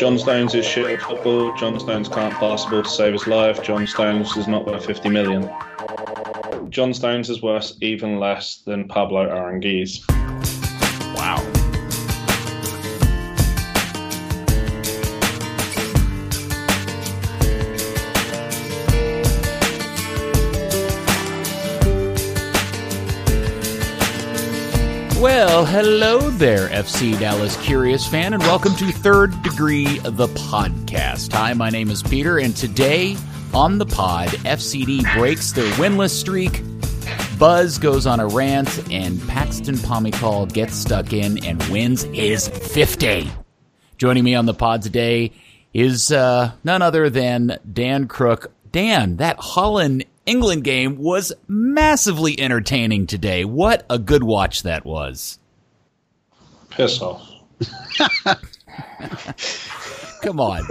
John Stones is shit at football. John Stones can't pass ball to save his life. John Stones is not worth 50 million. John Stones is worth even less than Pablo Aranguiz. Hello there, FC Dallas Curious fan, and welcome to Third Degree, the podcast. Hi, my name is Peter, and today on the pod, FCD breaks their winless streak, Buzz goes on a rant, and Paxton Pomykal gets stuck in and wins his 50. Joining me on the pod today is uh, none other than Dan Crook. Dan, that Holland England game was massively entertaining today. What a good watch that was. Piss off. Come on.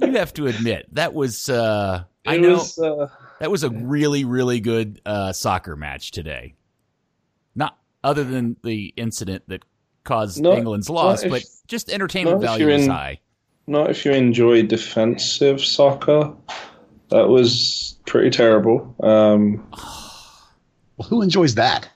you have to admit that was uh I know was, uh, that was a really really good uh soccer match today. Not other than the incident that caused Not- England's loss, not if- but just entertainment not if value you're is high. not if you enjoy defensive soccer. That was pretty terrible. Um, Well, who enjoys that?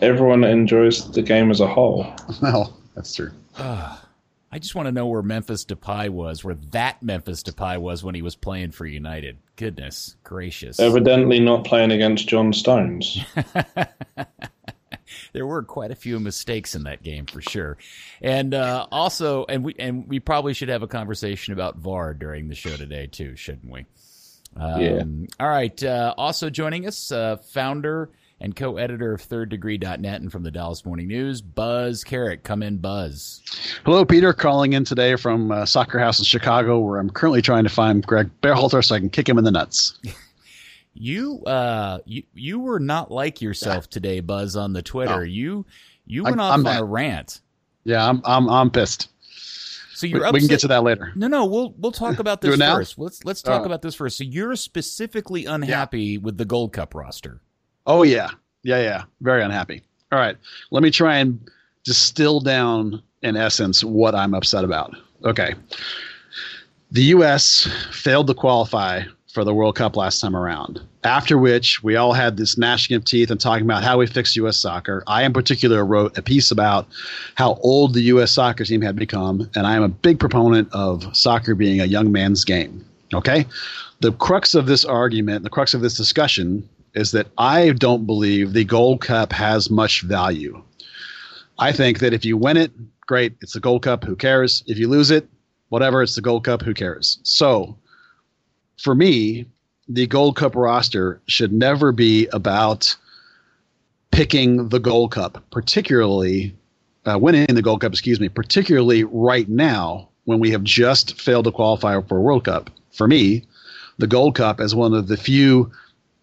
Everyone enjoys the game as a whole. Well, that's true. I just want to know where Memphis Depay was, where that Memphis Depay was when he was playing for United. Goodness gracious. Evidently not playing against John Stones. there were quite a few mistakes in that game for sure. And uh, also, and we and we probably should have a conversation about VAR during the show today too, shouldn't we? Um, Yeah. All right. Uh, also joining us, uh, founder and co-editor of ThirdDegree.net and from the Dallas Morning News, Buzz Carrick. Come in, Buzz. Hello, Peter. Calling in today from uh, Soccer House in Chicago, where I'm currently trying to find Greg Berhalter so I can kick him in the nuts. You uh you you were not like yourself today, Buzz, on the Twitter. Oh. You you I- went off I'm on mad. a rant. Yeah, I'm I'm I'm pissed. So We, you're we can get to that later. No, no, we'll we'll talk about this first. Let's let's talk Uh, about this first. So you're specifically unhappy with the Gold Cup roster. Oh yeah, yeah, yeah. Very unhappy. All right, let me try and distill down in essence what I'm upset about. Okay, the U.S. failed to qualify for the World Cup last time around. After which, we all had this gnashing of teeth and talking about how we fix U.S. soccer. I, in particular, wrote a piece about how old the U.S. soccer team had become, and I am a big proponent of soccer being a young man's game. Okay, the crux of this argument, the crux of this discussion, is that I don't believe the Gold Cup has much value. I think that if you win it, great, it's the Gold Cup, who cares? If you lose it, whatever, it's the Gold Cup, who cares? So, for me, the Gold Cup roster should never be about picking the Gold Cup, particularly uh, winning the Gold Cup, excuse me, particularly right now when we have just failed to qualify for a World Cup. For me, the Gold Cup is one of the few,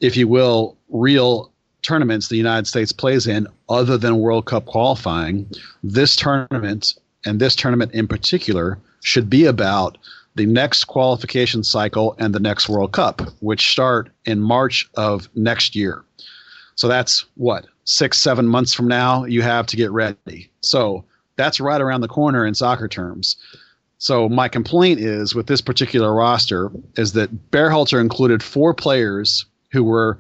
if you will, real tournaments the United States plays in other than World Cup qualifying. This tournament, and this tournament in particular, should be about the next qualification cycle and the next World Cup, which start in March of next year. So that's what, six, seven months from now, you have to get ready. So that's right around the corner in soccer terms. So my complaint is with this particular roster is that Berhalter included four players who were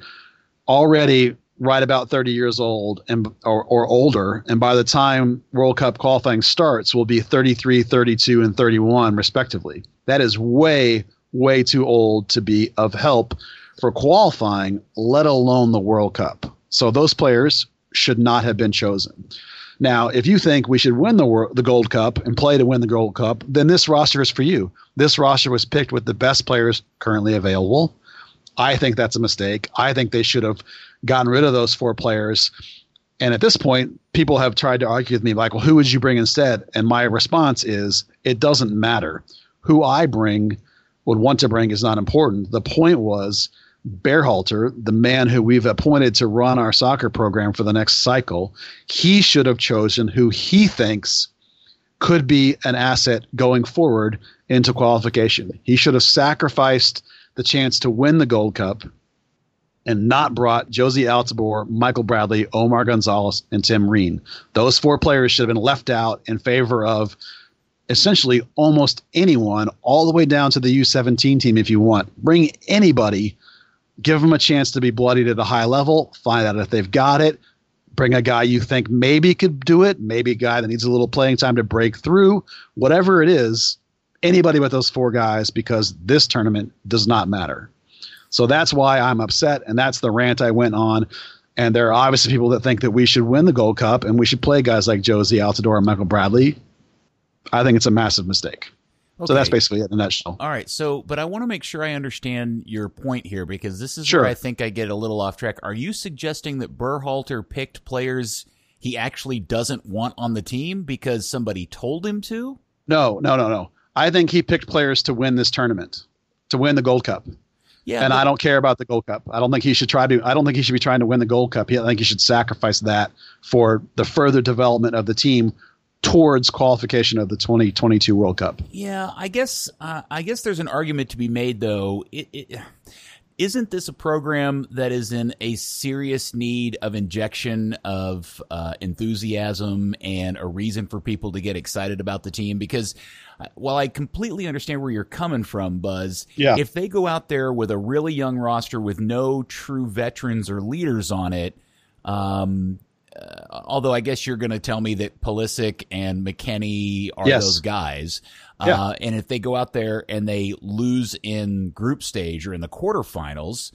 already right about 30 years old and or, or older. And by the time world cup qualifying starts will be 33 32 and 31 respectively. That is way way too old to be of help for qualifying let alone the world cup. So those players should not have been chosen. Now if you think we should win the world, the gold cup and play to win the gold cup then this roster is for you. This roster was picked with the best players currently available I think that's a mistake. I think they should have gotten rid of those four players. And at this point, people have tried to argue with me, like, well, who would you bring instead? And my response is, it doesn't matter. Who I bring, would want to bring, is not important. The point was, Berhalter, the man who we've appointed to run our soccer program for the next cycle, he should have chosen who he thinks could be an asset going forward into qualification. He should have sacrificed the chance to win the Gold Cup and not brought Jozy Altidore, Michael Bradley, Omar Gonzalez, and Tim Ream. Those four players should have been left out in favor of essentially almost anyone, all the way down to the U17 team if you want. Bring anybody, give them a chance to be bloodied at a high level, find out if they've got it. Bring a guy you think maybe could do it, maybe a guy that needs a little playing time to break through, whatever it is, anybody but those four guys because this tournament does not matter. So that's why I'm upset, and that's the rant I went on. And there are obviously people that think that we should win the Gold Cup and we should play guys like Jozy Altidore and Michael Bradley. I think it's a massive mistake. Okay. So that's basically it in a nutshell. All right. So, but I want to make sure I understand your point here because this is sure. where I think I get a little off track. Are you suggesting that Berhalter picked players he actually doesn't want on the team because somebody told him to? No, no, no, no. I think he picked players to win this tournament, to win the Gold Cup. Yeah, and but, I don't care about the Gold Cup. I don't think he should try to. I don't think he should be trying to win the Gold Cup. I think he should sacrifice that for the further development of the team towards qualification of the 2022 World Cup. Yeah, I guess. Uh, I guess there's an argument to be made, though. It, it, isn't this a program that is in a serious need of injection of uh, enthusiasm and a reason for people to get excited about the team? Because uh, while I completely understand where you're coming from, Buzz, yeah. if they go out there with a really young roster with no true veterans or leaders on it, um, uh, although I guess you're going to tell me that Pulisic and McKennie are yes. those guys. Yeah. Uh, and if they go out there and they lose in group stage or in the quarterfinals,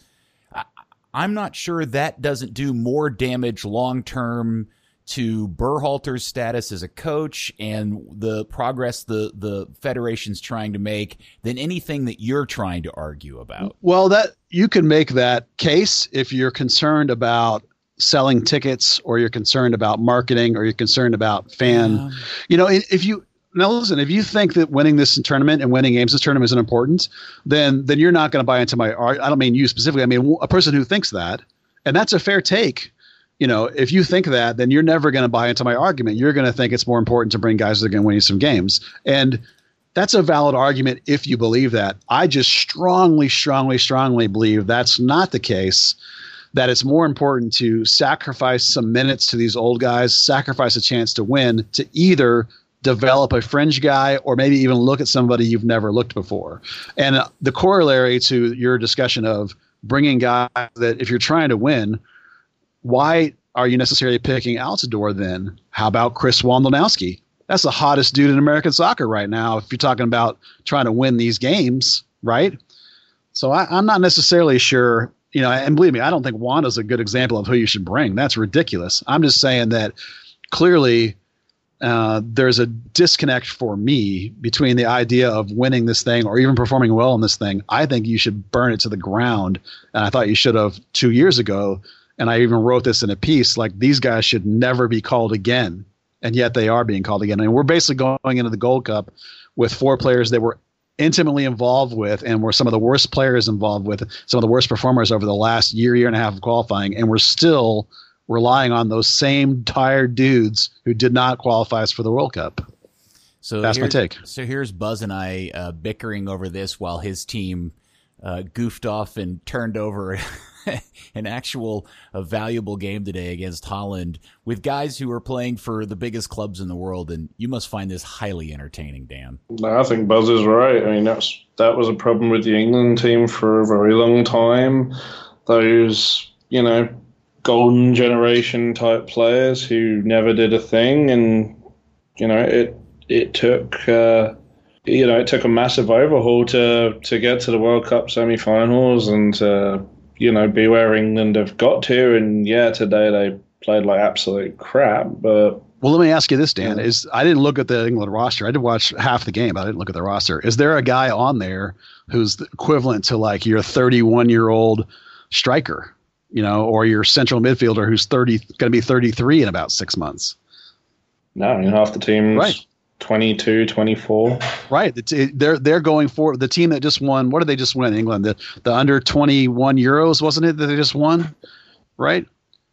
I, I'm not sure that doesn't do more damage long term to Berhalter's status as a coach and the progress the the federation's trying to make than anything that you're trying to argue about. Well, that you can make that case if you're concerned about selling tickets or you're concerned about marketing or you're concerned about fan. You know, if you now listen, if you think that winning this tournament and winning games this tournament isn't important, then then you're not going to buy into my. I don't mean you specifically. I mean a person who thinks that, and that's a fair take. You know, if you think that, then you're never going to buy into my argument. You're going to think it's more important to bring guys that are going to win you some games, and that's a valid argument if you believe that. I just strongly, strongly, strongly believe that's not the case that it's more important to sacrifice some minutes to these old guys, sacrifice a chance to win to either develop a fringe guy or maybe even look at somebody you've never looked before. And uh, the corollary to your discussion of bringing guys that if you're trying to win, why are you necessarily picking Altidore then? How about Chris Wondolowski? That's the hottest dude in American soccer right now. If you're talking about trying to win these games, right? So I, I'm not necessarily sure you know, and believe me, I don't think Wondo's a good example of who you should bring. That's ridiculous. I'm just saying that clearly uh, there's a disconnect for me between the idea of winning this thing or even performing well in this thing. I think you should burn it to the ground. And I thought you should have two years ago. And I even wrote this in a piece like these guys should never be called again. And yet they are being called again. And we're basically going into the Gold Cup with four players that were intimately involved with and were some of the worst players involved with some of the worst performers over the last year, year and a half of qualifying, and we're still relying on those same tired dudes who did not qualify us for the World Cup. So that's my take. So here's Buzz and I uh, bickering over this while his team uh, goofed off and turned over an actual a valuable game today against Holland with guys who are playing for the biggest clubs in the world, and you must find this highly entertaining, Dan. I think Buzz is right. I mean, that's that was a problem with the England team for a very long time. Those, you know, golden generation type players who never did a thing, and you know, it it took. Uh, you know, it took a massive overhaul to to get to the World Cup semi-finals and uh, you know be where England have got to. And yeah, today they played like absolute crap. But well, let me ask you this, Dan: Is I didn't look at the England roster. I did watch half the game, but I didn't look at the roster. Is there a guy on there who's equivalent to like your 31 year old striker, you know, or your central midfielder who's 30 going to be 33 in about six months? No, half the teams right. 22, 24. Right. they're they're going for the team that just won. What did they just win? In England. The the under 21 Euros wasn't it that they just won? Right.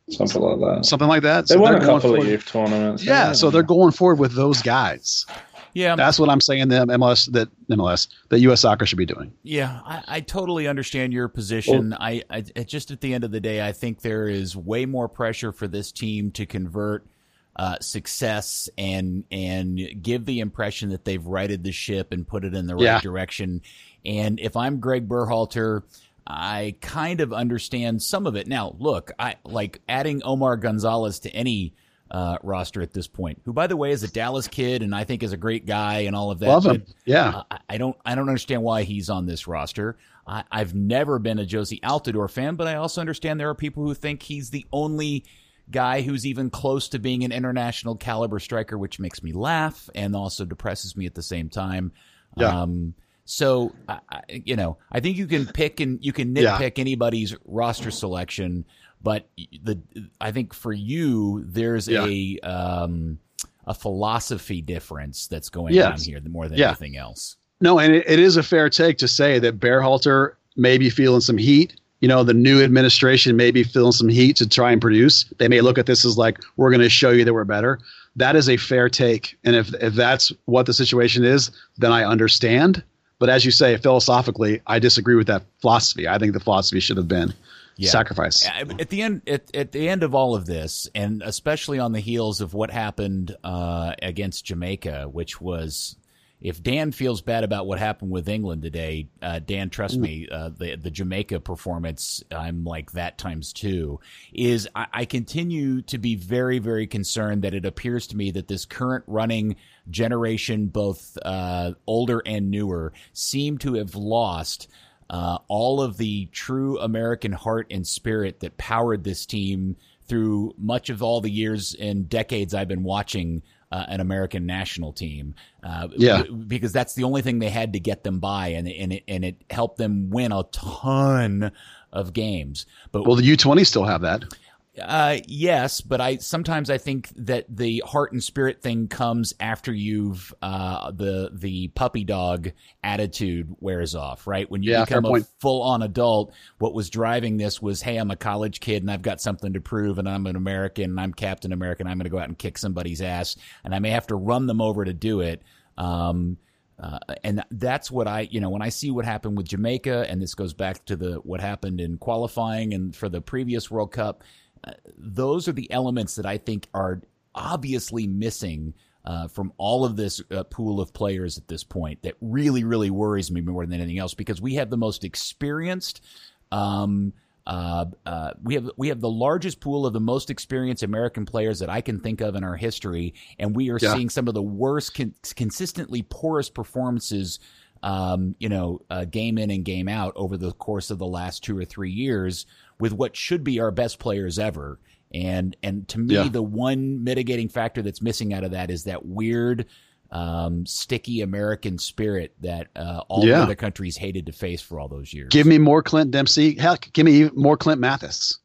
Something like that. Something like that. They so won a couple of youth tournaments. Yeah, yeah, so they're going forward with those guys. Yeah, that's what I'm saying. The MLS that MLS that U.S. Soccer should be doing. Yeah, I, I totally understand your position. Well, I, I just at the end of the day, I think there is way more pressure for this team to convert uh, success and and give the impression that they've righted the ship and put it in the right Yeah. direction. And if I'm Greg Berhalter, I kind of understand some of it. Now, look, I like adding Omar Gonzalez to any uh, roster at this point, who, by the way, is a Dallas kid and I think is a great guy and all of that. Love him. but, Yeah. uh, I- don't. I don't understand why he's on this roster. I, I've never been a Jozy Altidore fan, but I also understand there are people who think he's the only guy who's even close to being an international caliber striker, which makes me laugh and also depresses me at the same time. Yeah. Um, so, I, you know, I think you can pick and you can Yeah. nitpick anybody's roster selection, but the I think for you there's Yeah. a um, a philosophy difference that's going on here more than Yeah. anything else. No, and it, it is a fair take to say that Berhalter may be feeling some heat. You know, the new administration may be feeling some heat to try and produce. They may look at this as like, we're going to show you that we're better. That is a fair take. And if, if that's what the situation is, then I understand. But as you say, philosophically, I disagree with that philosophy. I think the philosophy should have been Yeah. sacrifice. at the end at, at the end of all of this and especially on the heels of what happened uh, against Jamaica which was if Dan feels bad about what happened with England today uh, Dan trust me uh, the the Jamaica performance I'm like that times two is I, I continue to be very very concerned that it appears to me that this current running generation both uh, older and newer seem to have lost uh, all of the true American heart and spirit that powered this team through much of all the years and decades I've been watching uh, an American national team. Uh, Yeah. because that's the only thing they had to get them by, and and it and it helped them win a ton of games. But Well, the U20 still have that. Uh, yes, but I sometimes I think that the heart and spirit thing comes after you've uh, the the puppy dog attitude wears off, right? When you Yeah, become a full on adult, what was driving this was, hey, I'm a college kid and I've got something to prove, and I'm an American, and I'm Captain America, and I'm going to go out and kick somebody's ass, and I may have to run them over to do it. Um, uh, and that's what I, you know, when I see what happened with Jamaica, and this goes back to the what happened in qualifying and for the previous World Cup, those are the elements that I think are obviously missing uh, from all of this uh, pool of players at this point. That really, really worries me more than anything else because we have the most experienced. Um, uh, uh, we have we have the largest pool of the most experienced American players that I can think of in our history, and we are Yeah. seeing some of the worst, con- consistently poorest performances. Um, you know, uh, game in and game out over the course of the last two or three years, with what should be our best players ever. And and to me, Yeah. the one mitigating factor that's missing out of that is that weird, um, sticky American spirit that uh, all the Yeah. other countries hated to face for all those years. Give me more Clint Dempsey. Heck, give me more Clint Mathis.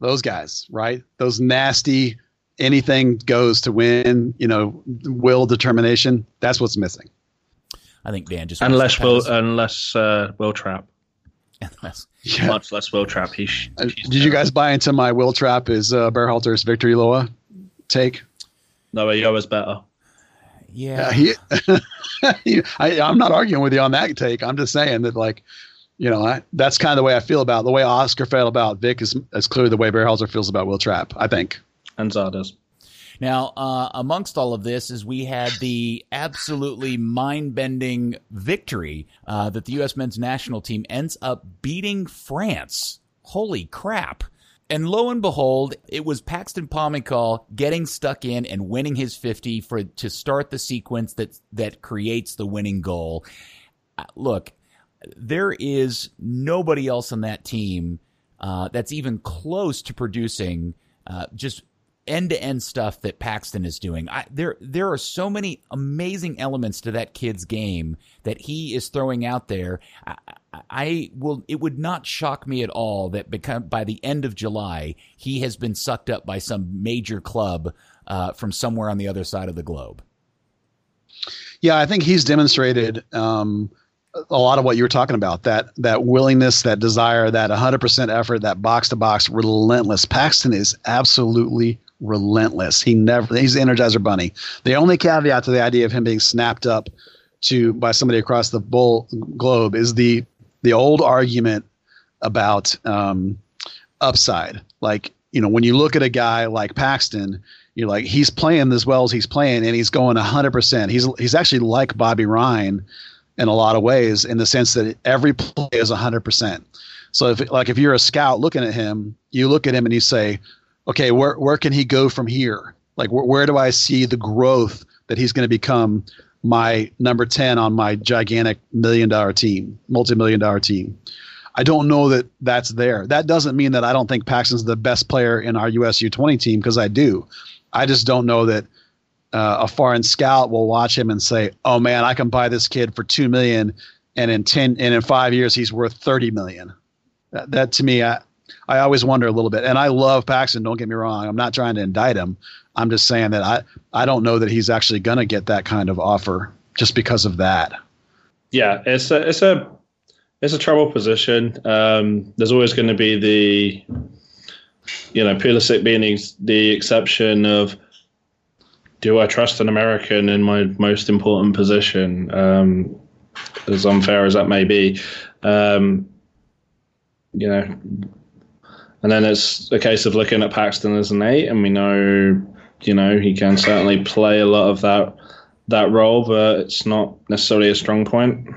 Those guys, right? Those nasty, anything goes to win. You know, will determination. That's what's missing. I think Dan just Unless will unless uh, Wil Trapp, unless Yeah. much less Wil Trapp. He Uh, he's Did you guys buy into my Wil Trapp is uh, Berhalter's Victor Ulloa take? No, Ulloa's better. yeah. Uh, he, he- I, I'm not arguing with you on that take. I'm just saying that, like, you know, I, that's kind of the way I feel about it. the way Oscar felt about Vic is, is clearly the way Berhalter feels about Wil Trapp. I think. And Zardes. Now, uh, amongst all of this, is we had the absolutely mind-bending victory uh, that the U.S. men's national team ends up beating France. Holy crap! And lo and behold, it was Paxton Pomykal getting stuck in and winning his 50 for to start the sequence that that creates the winning goal. Uh, look, there is nobody else on that team uh, that's even close to producing uh, just end to end stuff that Paxton is doing. I, there, there are so many amazing elements to that kid's game that he is throwing out there. I, I- will. It would not shock me at all that become by the end of July he has been sucked up by some major club uh, from somewhere on the other side of the globe. Yeah, I think he's demonstrated um, a lot of what you were talking about that that willingness, that desire, that 100% effort, that box to box, relentless. Paxton is absolutely relentless. He never he's the Energizer Bunny. The only caveat to the idea of him being snapped up to by somebody across the bull globe is the the old argument about um, upside. Like you know, when you look at a guy like Paxton, you're like he's playing as well as he's playing, and he's going hundred percent. He's he's actually like Bobby Ryan in a lot of ways, in the sense that every play is hundred percent. So if like if you're a scout looking at him, you look at him and you say, okay, where where can he go from here? Like where, where do I see the growth that he's going to become my number 10 on my gigantic million dollar team, multi-million dollar team. I don't know that that's there. That doesn't mean that I don't think Paxton's the best player in our US U20 team because I do. I just don't know that uh, a foreign scout will watch him and say, "Oh man, I can buy this kid for 2 million and in 10 and in 5 years he's worth 30 million." That, that to me I I always wonder a little bit. And I love Paxton, don't get me wrong. I'm not trying to indict him. I'm just saying that I, I don't know that he's actually going to get that kind of offer just because of that. Yeah, it's a it's a it's a trouble position. Um, there's always going to be the you know Pulisic being the, the exception of do I trust an American in my most important position? Um, as unfair as that may be, um, you know, and then it's a case of looking at Paxton as an eight, and we know you know he can certainly play a lot of that that role, but it's not necessarily a strong point.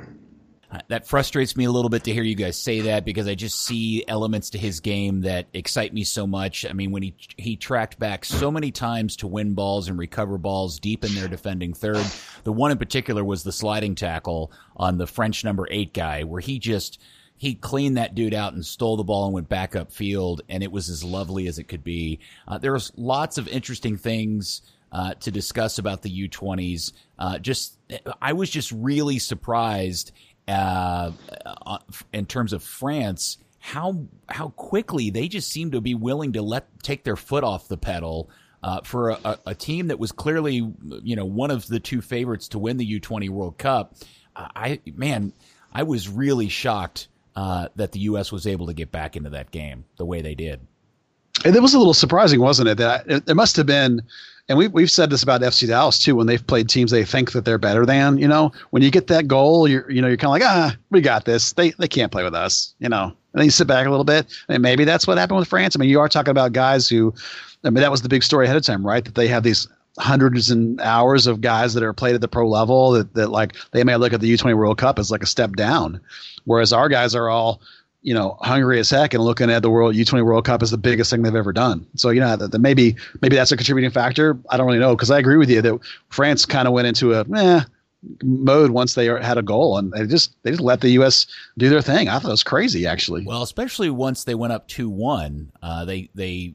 Uh, that frustrates me a little bit to hear you guys say that because I just see elements to his game that excite me so much. I mean, when he he tracked back so many times to win balls and recover balls deep in their defending third. The one in particular was the sliding tackle on the French number eight guy, where he just he cleaned that dude out and stole the ball and went back up field, and it was as lovely as it could be. Uh, there was lots of interesting things uh, to discuss about the U20s. Uh, just, I was just really surprised uh, uh, in terms of France how how quickly they just seem to be willing to let take their foot off the pedal. Uh, for a, a, team that was clearly, you know, one of the two favorites to win the U20 World Cup, I man, I was really shocked uh, that the U.S. was able to get back into that game the way they did. And it was a little surprising, wasn't it? That it, there must have been, and we, we've said this about FC Dallas too. When they've played teams they think that they're better than, you know, when you get that goal, you're you know you're kind of like ah, we got this. They they can't play with us, you know. And then you sit back a little bit, and maybe that's what happened with France. I mean, you are talking about guys who, I mean, that was the big story ahead of time, right? That they have these hundreds and hours of guys that are played at the pro level that, that like they may look at the U20 World Cup as like a step down. Whereas our guys are all, you know, hungry as heck and looking at the World U20 World Cup as the biggest thing they've ever done. So you know that, that maybe maybe that's a contributing factor. I don't really know because I agree with you that France kind of went into a eh, mode once they had a goal and they just they just let the U.S. do their thing. I thought it was crazy actually. Well, especially once they went up two one, uh, they they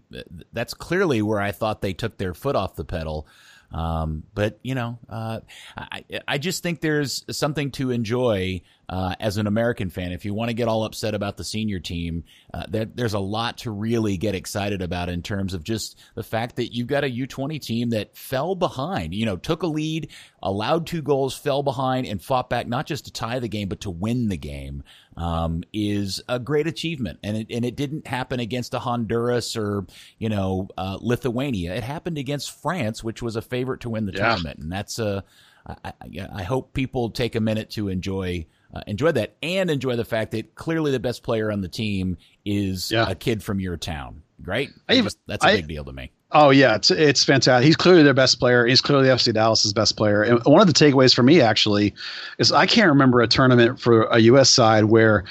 that's clearly where I thought they took their foot off the pedal. Um, but you know, uh, I, I just think there's something to enjoy uh, as an American fan. If you want to get all upset about the senior team, uh, there, there's a lot to really get excited about in terms of just the fact that you've got a U20 team that fell behind. You know, took a lead, allowed two goals, fell behind, and fought back not just to tie the game but to win the game. Um, is a great achievement, and it and it didn't happen against a Honduras or you know uh, Lithuania. It happened against France, which was a favorite to win the yeah. tournament, and that's a. I, I hope people take a minute to enjoy uh, enjoy that and enjoy the fact that clearly the best player on the team is yeah. a kid from your town. Right? Even, just, that's a I, big deal to me. Oh yeah, it's it's fantastic. He's clearly their best player. He's clearly FC Dallas's best player. And one of the takeaways for me actually is I can't remember a tournament for a U.S. side where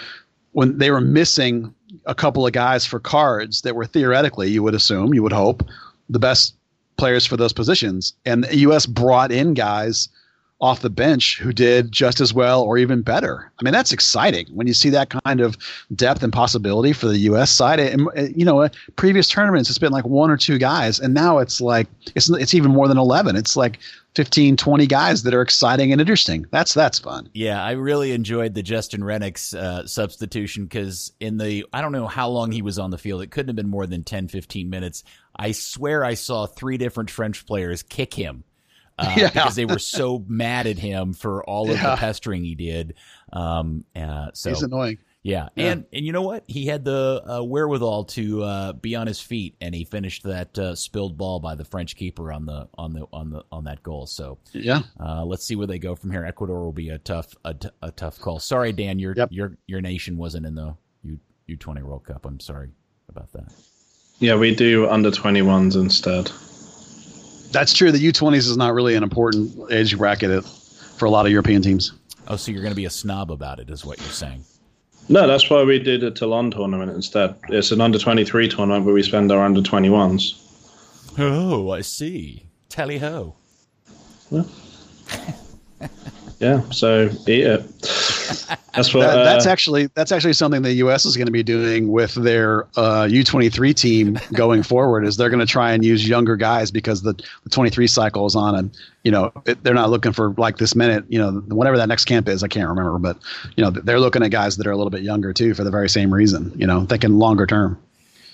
when they were missing a couple of guys for cards that were theoretically you would assume you would hope the best players for those positions, and the U.S. brought in guys off the bench who did just as well or even better. I mean, that's exciting when you see that kind of depth and possibility for the U.S. side. And you know, previous tournaments it's been like one or two guys, and now it's like it's it's even more than eleven. It's like 15, 20 guys that are exciting and interesting. That's that's fun. Yeah, I really enjoyed the Justin Rennicks uh, substitution because in the I don't know how long he was on the field. It couldn't have been more than 10, 15 minutes. I swear I saw three different French players kick him uh, yeah. because they were so mad at him for all of yeah. the pestering he did. Um, uh, so he's annoying. Yeah. yeah. and and you know what? He had the uh, wherewithal to uh, be on his feet, and he finished that uh, spilled ball by the French keeper on the on the on the on that goal. So yeah, uh, let's see where they go from here. Ecuador will be a tough a, t- a tough call. Sorry, Dan, your yep. your your nation wasn't in the U U twenty World Cup. I'm sorry about that. Yeah, we do under twenty ones instead. That's true. The U20s is not really an important age bracket for a lot of European teams. Oh, so you're going to be a snob about it, is what you're saying? No, that's why we did a Toulon tournament instead. It's an under 23 tournament where we spend our under 21s. Oh, I see. Tally ho. Yeah. yeah, so eat it. That's what. That, that's uh, actually that's actually something the U.S. is going to be doing with their uh, U23 team going forward. Is they're going to try and use younger guys because the, the 23 cycle is on, and you know it, they're not looking for like this minute. You know, whatever that next camp is, I can't remember, but you know they're looking at guys that are a little bit younger too for the very same reason. You know, thinking longer term.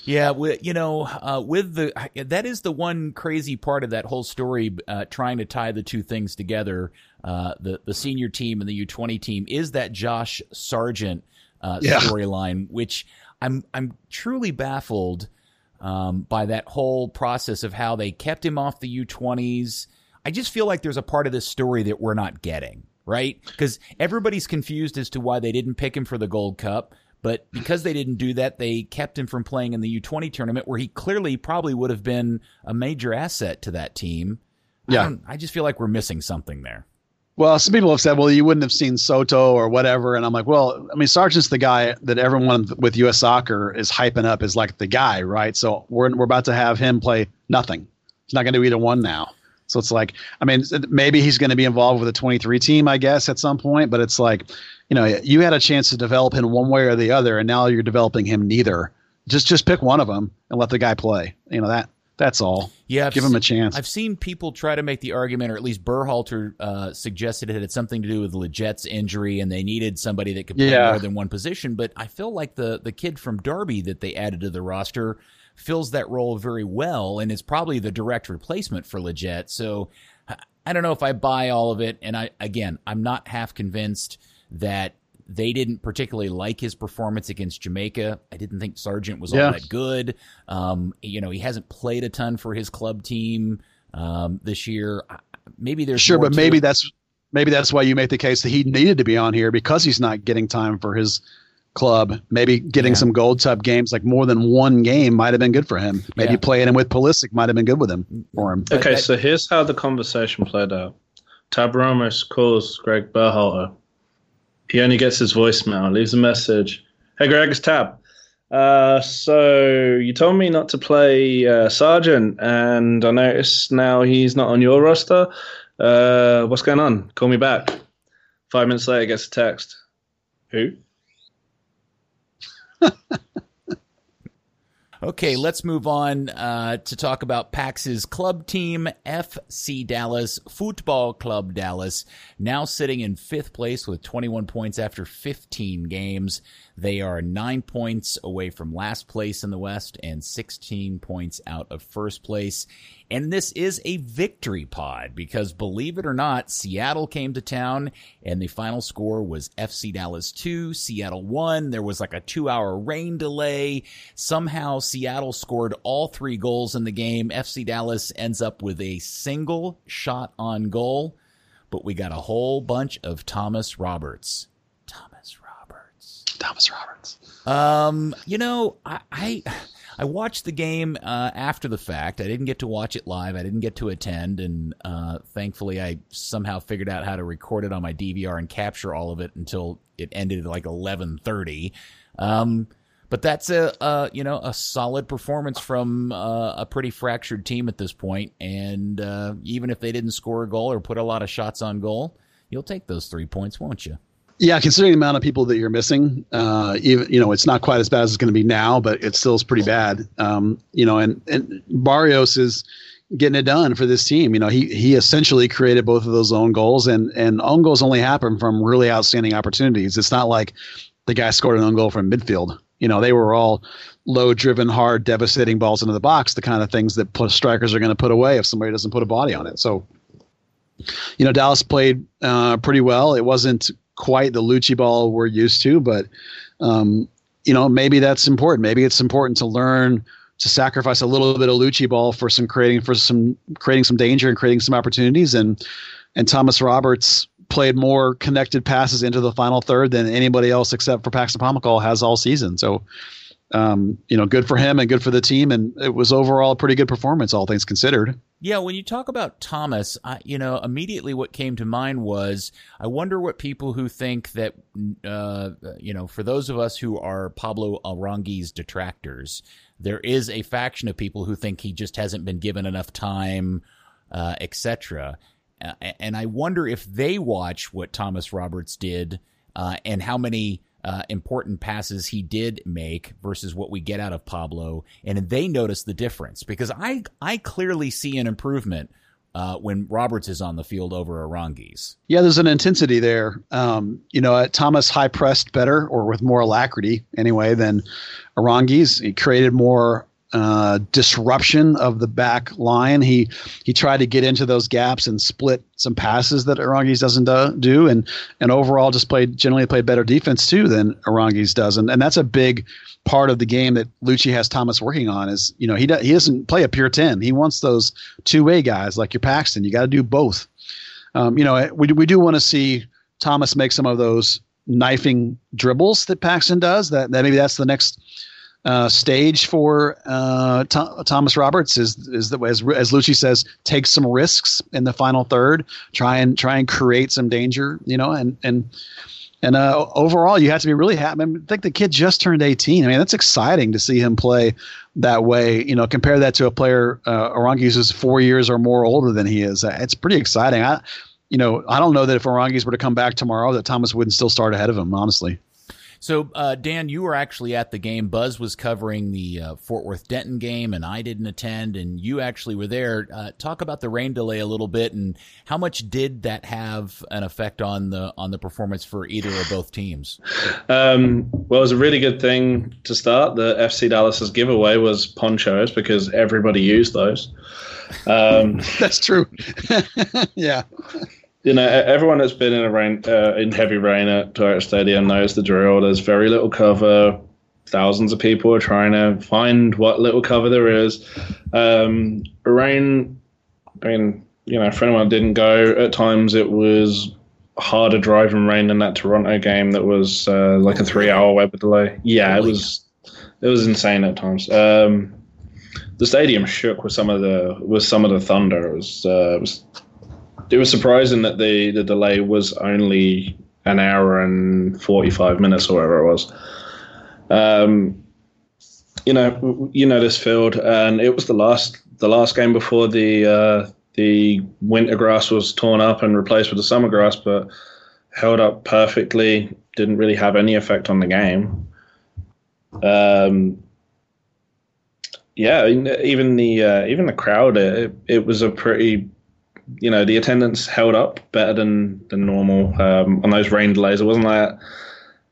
Yeah, you know, uh, with the that is the one crazy part of that whole story, uh, trying to tie the two things together. Uh, the the senior team and the U twenty team is that Josh Sargent uh, yeah. storyline, which I'm I'm truly baffled um, by that whole process of how they kept him off the U twenties. I just feel like there's a part of this story that we're not getting right because everybody's confused as to why they didn't pick him for the Gold Cup. But because they didn't do that, they kept him from playing in the U20 tournament where he clearly probably would have been a major asset to that team. Yeah. I, I just feel like we're missing something there. Well, some people have said, well, you wouldn't have seen Soto or whatever. And I'm like, well, I mean, Sargent's the guy that everyone with U.S. soccer is hyping up as like the guy, right? So we're, we're about to have him play nothing. He's not going to do either one now. So it's like, I mean, maybe he's going to be involved with a 23 team, I guess, at some point. But it's like, you know, you had a chance to develop him one way or the other, and now you're developing him neither. Just just pick one of them and let the guy play. You know that that's all. Yeah, I've give him a chance. I've seen people try to make the argument, or at least Burhalter uh, suggested it had something to do with Lletget's injury, and they needed somebody that could play yeah. more than one position. But I feel like the the kid from Derby that they added to the roster fills that role very well, and is probably the direct replacement for Lletget. So I don't know if I buy all of it, and I again, I'm not half convinced that they didn't particularly like his performance against Jamaica. I didn't think Sargent was yeah. all that good. Um, you know, he hasn't played a ton for his club team um, this year. Maybe there's sure, but maybe it. that's maybe that's why you make the case that he needed to be on here because he's not getting time for his club. Maybe getting yeah. some Gold Cup games, like more than one game, might have been good for him. Maybe yeah. playing him with Pulisic might have been good with him for him. Okay, but, so here's how the conversation played out. Tab Ramos calls Greg Berhalter he only gets his voicemail, leaves a message. Hey, Greg, it's Tab. Uh, so you told me not to play uh, Sargent, and I notice now he's not on your roster. Uh, what's going on? Call me back. Five minutes later, gets a text. Who? Okay, let's move on uh, to talk about Pax's club team, FC Dallas Football Club Dallas, now sitting in fifth place with 21 points after 15 games. They are nine points away from last place in the West and 16 points out of first place. And this is a victory pod because believe it or not, Seattle came to town and the final score was FC Dallas 2, Seattle 1. There was like a two hour rain delay. Somehow Seattle scored all three goals in the game. FC Dallas ends up with a single shot on goal, but we got a whole bunch of Thomas Roberts. Thomas Roberts. Um, you know, I, I I watched the game uh, after the fact. I didn't get to watch it live. I didn't get to attend, and uh, thankfully, I somehow figured out how to record it on my DVR and capture all of it until it ended at like eleven thirty. Um, but that's a, a, you know a solid performance from uh, a pretty fractured team at this point. And uh, even if they didn't score a goal or put a lot of shots on goal, you'll take those three points, won't you? Yeah, considering the amount of people that you're missing, uh, even you know it's not quite as bad as it's going to be now, but it still is pretty bad. Um, you know, and and Barrios is getting it done for this team. You know, he he essentially created both of those own goals, and and own goals only happen from really outstanding opportunities. It's not like the guy scored an own goal from midfield. You know, they were all low driven, hard, devastating balls into the box, the kind of things that strikers are going to put away if somebody doesn't put a body on it. So, you know, Dallas played uh, pretty well. It wasn't quite the Luchi ball we're used to, but um, you know maybe that's important. Maybe it's important to learn to sacrifice a little bit of Luchi ball for some creating for some creating some danger and creating some opportunities. And and Thomas Roberts played more connected passes into the final third than anybody else except for Paxton Pomykal has all season. So um, you know, good for him and good for the team. And it was overall a pretty good performance, all things considered. Yeah, when you talk about Thomas, I, you know, immediately what came to mind was I wonder what people who think that, uh, you know, for those of us who are Pablo Aranguiz detractors, there is a faction of people who think he just hasn't been given enough time, uh, etc. And I wonder if they watch what Thomas Roberts did uh, and how many uh, important passes he did make versus what we get out of Pablo, and they notice the difference because I I clearly see an improvement uh, when Roberts is on the field over Aranguiz. Yeah, there's an intensity there. Um, you know, Thomas high pressed better or with more alacrity anyway than Aranguiz. He created more uh, disruption of the back line. He he tried to get into those gaps and split some passes that Aranguiz doesn't do, do, and and overall just played generally played better defense too than Aranguiz does, and and that's a big part of the game that Luchi has Thomas working on. Is you know he do, he doesn't play a pure ten. He wants those two way guys like your Paxton. You got to do both. Um, you know we we do want to see Thomas make some of those knifing dribbles that Paxton does. That that maybe that's the next uh, stage for uh, Th- Thomas Roberts is is that as as Luchi says, take some risks in the final third, try and try and create some danger, you know, and and and uh, overall, you have to be really happy. I, mean, I think the kid just turned 18. I mean, that's exciting to see him play that way. You know, compare that to a player, uh, Aranguiz, who's four years or more older than he is. It's pretty exciting. I, you know, I don't know that if Aranguiz were to come back tomorrow, that Thomas wouldn't still start ahead of him. Honestly. So, uh, Dan, you were actually at the game. Buzz was covering the uh, Fort Worth Denton game, and I didn't attend, and you actually were there. Uh, talk about the rain delay a little bit, and how much did that have an effect on the on the performance for either or both teams? Um, well, it was a really good thing to start. The FC Dallas's giveaway was ponchos because everybody used those. Um, That's true. yeah you know, everyone that's been in a rain, uh, in heavy rain at Toyota Stadium knows the drill. There's very little cover. Thousands of people are trying to find what little cover there is. Um, rain, I mean, you know, for anyone didn't go, at times it was harder driving rain than that Toronto game that was uh, like a three-hour weather delay. Yeah, it was it was insane at times. Um, the stadium shook with some of the with some of the thunder. It was uh, it was it was surprising that the the delay was only an hour and 45 minutes or whatever it was. Um, you know, you know this field, and it was the last the last game before the uh, the winter grass was torn up and replaced with the summer grass, but held up perfectly. Didn't really have any effect on the game. Um, yeah, even the uh, even the crowd, it, it was a pretty you know, the attendance held up better than than normal um, on those rain delays. It wasn't like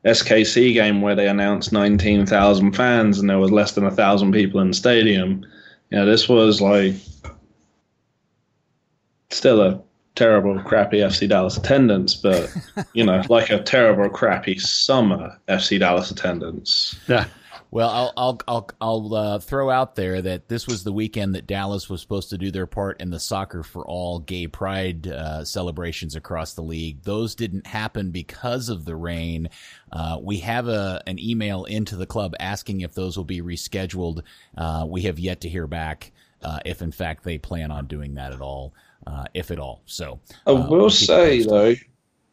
SKC game where they announced 19,000 fans and there was less than a thousand people in the stadium. You know, this was like still a terrible, crappy FC Dallas attendance, but you know, like a terrible, crappy summer FC Dallas attendance. Yeah. Well, I'll I'll I'll, I'll uh, throw out there that this was the weekend that Dallas was supposed to do their part in the Soccer for All Gay Pride uh, celebrations across the league. Those didn't happen because of the rain. Uh, we have a an email into the club asking if those will be rescheduled. Uh, we have yet to hear back uh, if, in fact, they plan on doing that at all, uh, if at all. So I will we'll say though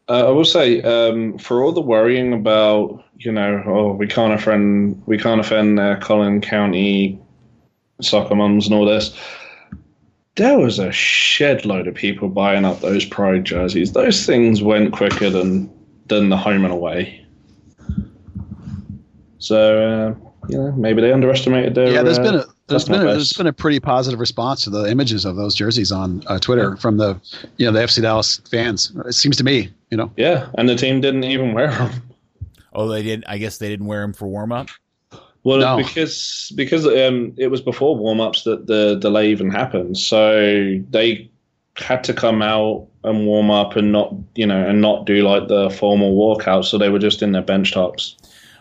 uh, I will say, um, for all the worrying about, you know, oh, we can't offend, we can't offend uh, Collin County soccer mums and all this. There was a shed load of people buying up those Pride jerseys. Those things went quicker than than the home and away. So, uh, you know, maybe they underestimated their. Yeah, there's been a uh, there's been a, there's been a pretty positive response to the images of those jerseys on uh, Twitter yeah. from the you know the FC Dallas fans. It seems to me, you know. Yeah, and the team didn't even wear them. Oh, they did. I guess they didn't wear them for warm up. Well, no. because because um, it was before warm ups that the delay even happened, so they had to come out and warm up and not you know and not do like the formal walkout. So they were just in their bench tops.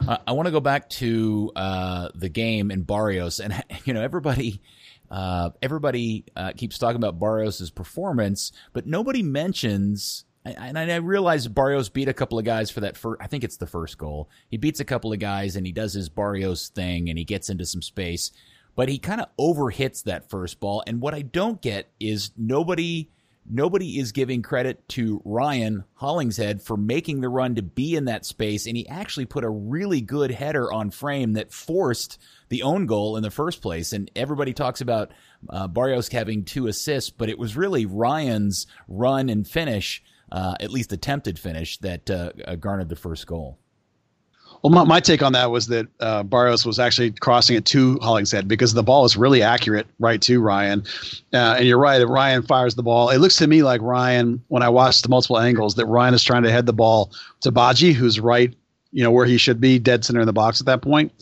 Uh, I want to go back to uh, the game in Barrios, and you know everybody. Uh, everybody uh, keeps talking about Barrios' performance, but nobody mentions and I realize Barrios beat a couple of guys for that first, I think it's the first goal. He beats a couple of guys and he does his Barrios thing and he gets into some space, but he kind of overhits that first ball. And what I don't get is nobody, nobody is giving credit to Ryan Hollingshead for making the run to be in that space. And he actually put a really good header on frame that forced the own goal in the first place. And everybody talks about uh, Barrios having two assists, but it was really Ryan's run and finish uh, at least attempted finish that uh, uh, garnered the first goal. Well, my, my, take on that was that uh, Barrios was actually crossing it to Hollingshead because the ball is really accurate right to Ryan. Uh, and you're right, Ryan fires the ball, it looks to me like Ryan, when I watched the multiple angles, that Ryan is trying to head the ball to Badji, who's right, you know, where he should be, dead center in the box at that point.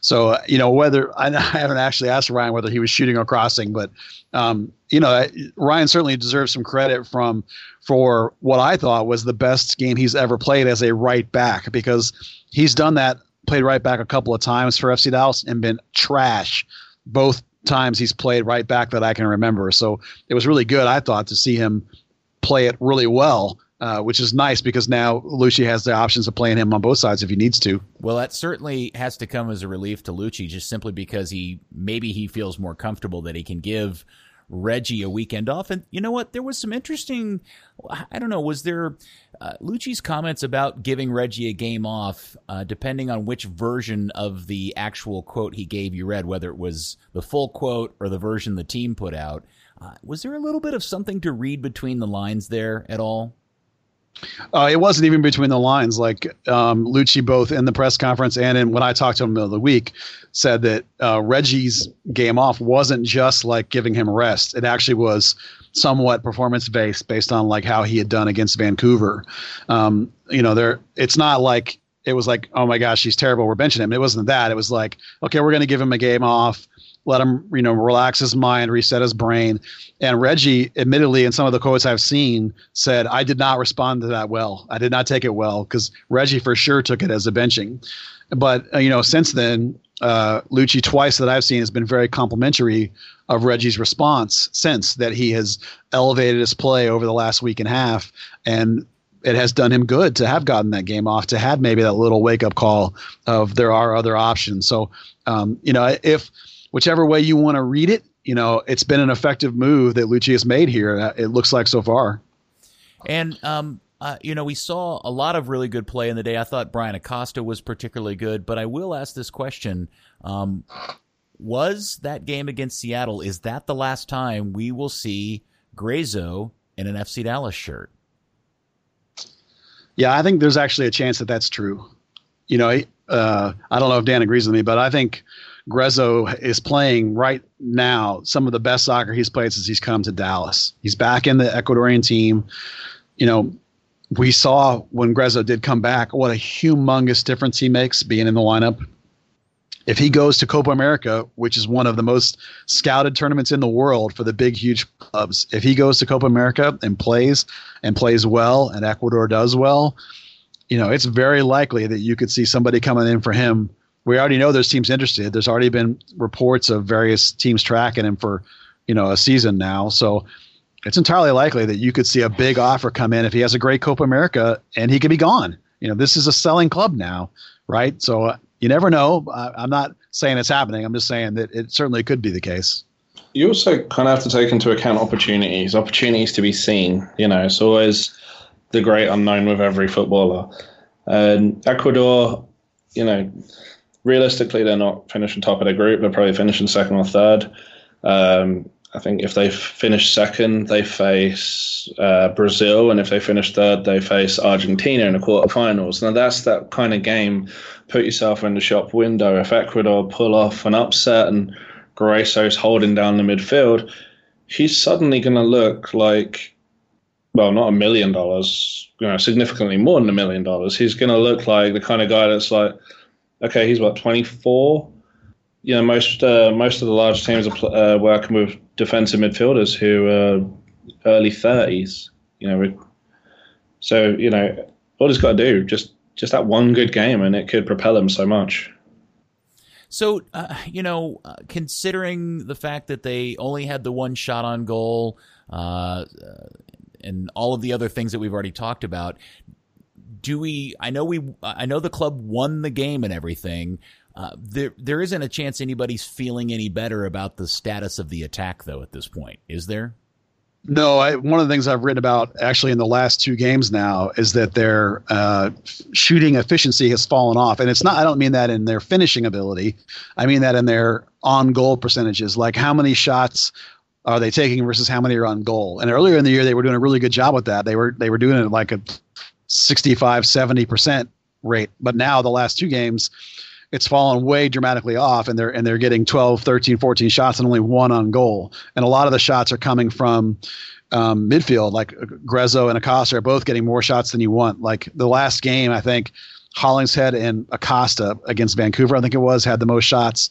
So, uh, you know, whether I, I haven't actually asked Ryan whether he was shooting or crossing, but, um, you know, Ryan certainly deserves some credit from for what I thought was the best game he's ever played as a right back because he's done that, played right back a couple of times for FC Dallas and been trash both times he's played right back that I can remember. So it was really good, I thought, to see him play it really well. Uh, which is nice because now Luchi has the options of playing him on both sides if he needs to. Well, that certainly has to come as a relief to Luchi, just simply because he maybe he feels more comfortable that he can give Reggie a weekend off. And you know what? There was some interesting, I don't know, was there uh, Luchi's comments about giving Reggie a game off, uh, depending on which version of the actual quote he gave you read, whether it was the full quote or the version the team put out. Uh, was there a little bit of something to read between the lines there at all? Uh, it wasn't even between the lines. Like um, Luchi, both in the press conference and in when I talked to him the middle of the week, said that uh, Reggie's game off wasn't just like giving him rest. It actually was somewhat performance based, based on like how he had done against Vancouver. Um, you know, there. It's not like it was like, oh my gosh, he's terrible. We're benching him. It wasn't that. It was like, okay, we're going to give him a game off let him, you know, relax his mind, reset his brain. And Reggie, admittedly, in some of the quotes I've seen, said, I did not respond to that well. I did not take it well because Reggie for sure took it as a benching. But, uh, you know, since then, uh, Luchi twice that I've seen has been very complimentary of Reggie's response since that he has elevated his play over the last week and a half. And it has done him good to have gotten that game off, to have maybe that little wake up call of there are other options. So, um, you know, if whichever way you want to read it, you know, it's been an effective move that Luchi has made here. Uh, it looks like so far. And um, uh, you know, we saw a lot of really good play in the day. I thought Bryan Acosta was particularly good, but I will ask this question: um, Was that game against Seattle? Is that the last time we will see Gruezo in an FC Dallas shirt? Yeah, I think there's actually a chance that that's true. You know, uh, I don't know if Dan agrees with me, but I think Gruezo is playing right now some of the best soccer he's played since he's come to Dallas. He's back in the Ecuadorian team. You know, we saw when Gruezo did come back what a humongous difference he makes being in the lineup. If he goes to Copa America, which is one of the most scouted tournaments in the world for the big, huge clubs, if he goes to Copa America and plays and plays well, and Ecuador does well, you know, it's very likely that you could see somebody coming in for him we already know there's teams interested. There's already been reports of various teams tracking him for, you know, a season now. So it's entirely likely that you could see a big offer come in if he has a great Copa America and he could be gone. You know, this is a selling club now, right? So uh, you never know. I, am not saying it's happening. I'm just saying that it certainly could be the case. You also kind of have to take into account opportunities, opportunities to be seen. You know, it's always the great unknown with every footballer. And Ecuador, you know, realistically, they're not finishing top of their group. They're probably finishing second or third. Um, I think if they finish second, they face uh, Brazil, and if they finish third, they face Argentina in the quarterfinals. Now that's that kind of game. Put yourself in the shop window. If Ecuador pull off an upset and Gruezo's holding down the midfield, he's suddenly going to look like, well, not a million dollars, you know, significantly more than a million dollars. He's going to look like the kind of guy that's like okay, he's what 24. You know, most uh, most of the large teams are uh, working with defensive midfielders who are early 30s. You know, so you know all he's got to do just just that one good game, and it could propel him so much. So, uh, you know, uh, considering the fact that they only had the one shot on goal, uh, and all of the other things that we've already talked about. Do we? I know we. I know the club won the game and everything. Uh, there, there isn't a chance anybody's feeling any better about the status of the attack, though. At this point, is there? No, I, one of the things I've written about actually in the last two games now is that their uh, shooting efficiency has fallen off, and it's not. I don't mean that in their finishing ability. I mean that in their on goal percentages, like how many shots are they taking versus how many are on goal. And earlier in the year, they were doing a really good job with that. They were they were doing it like a 65, 70 percent rate. But now the last two games, it's fallen way dramatically off and they're and they're getting 12 13 14 shots and only one on goal. And a lot of the shots are coming from um, midfield like Gruezo and Acosta are both getting more shots than you want. Like the last game I think Hollingshead and Acosta against Vancouver I think it was had the most shots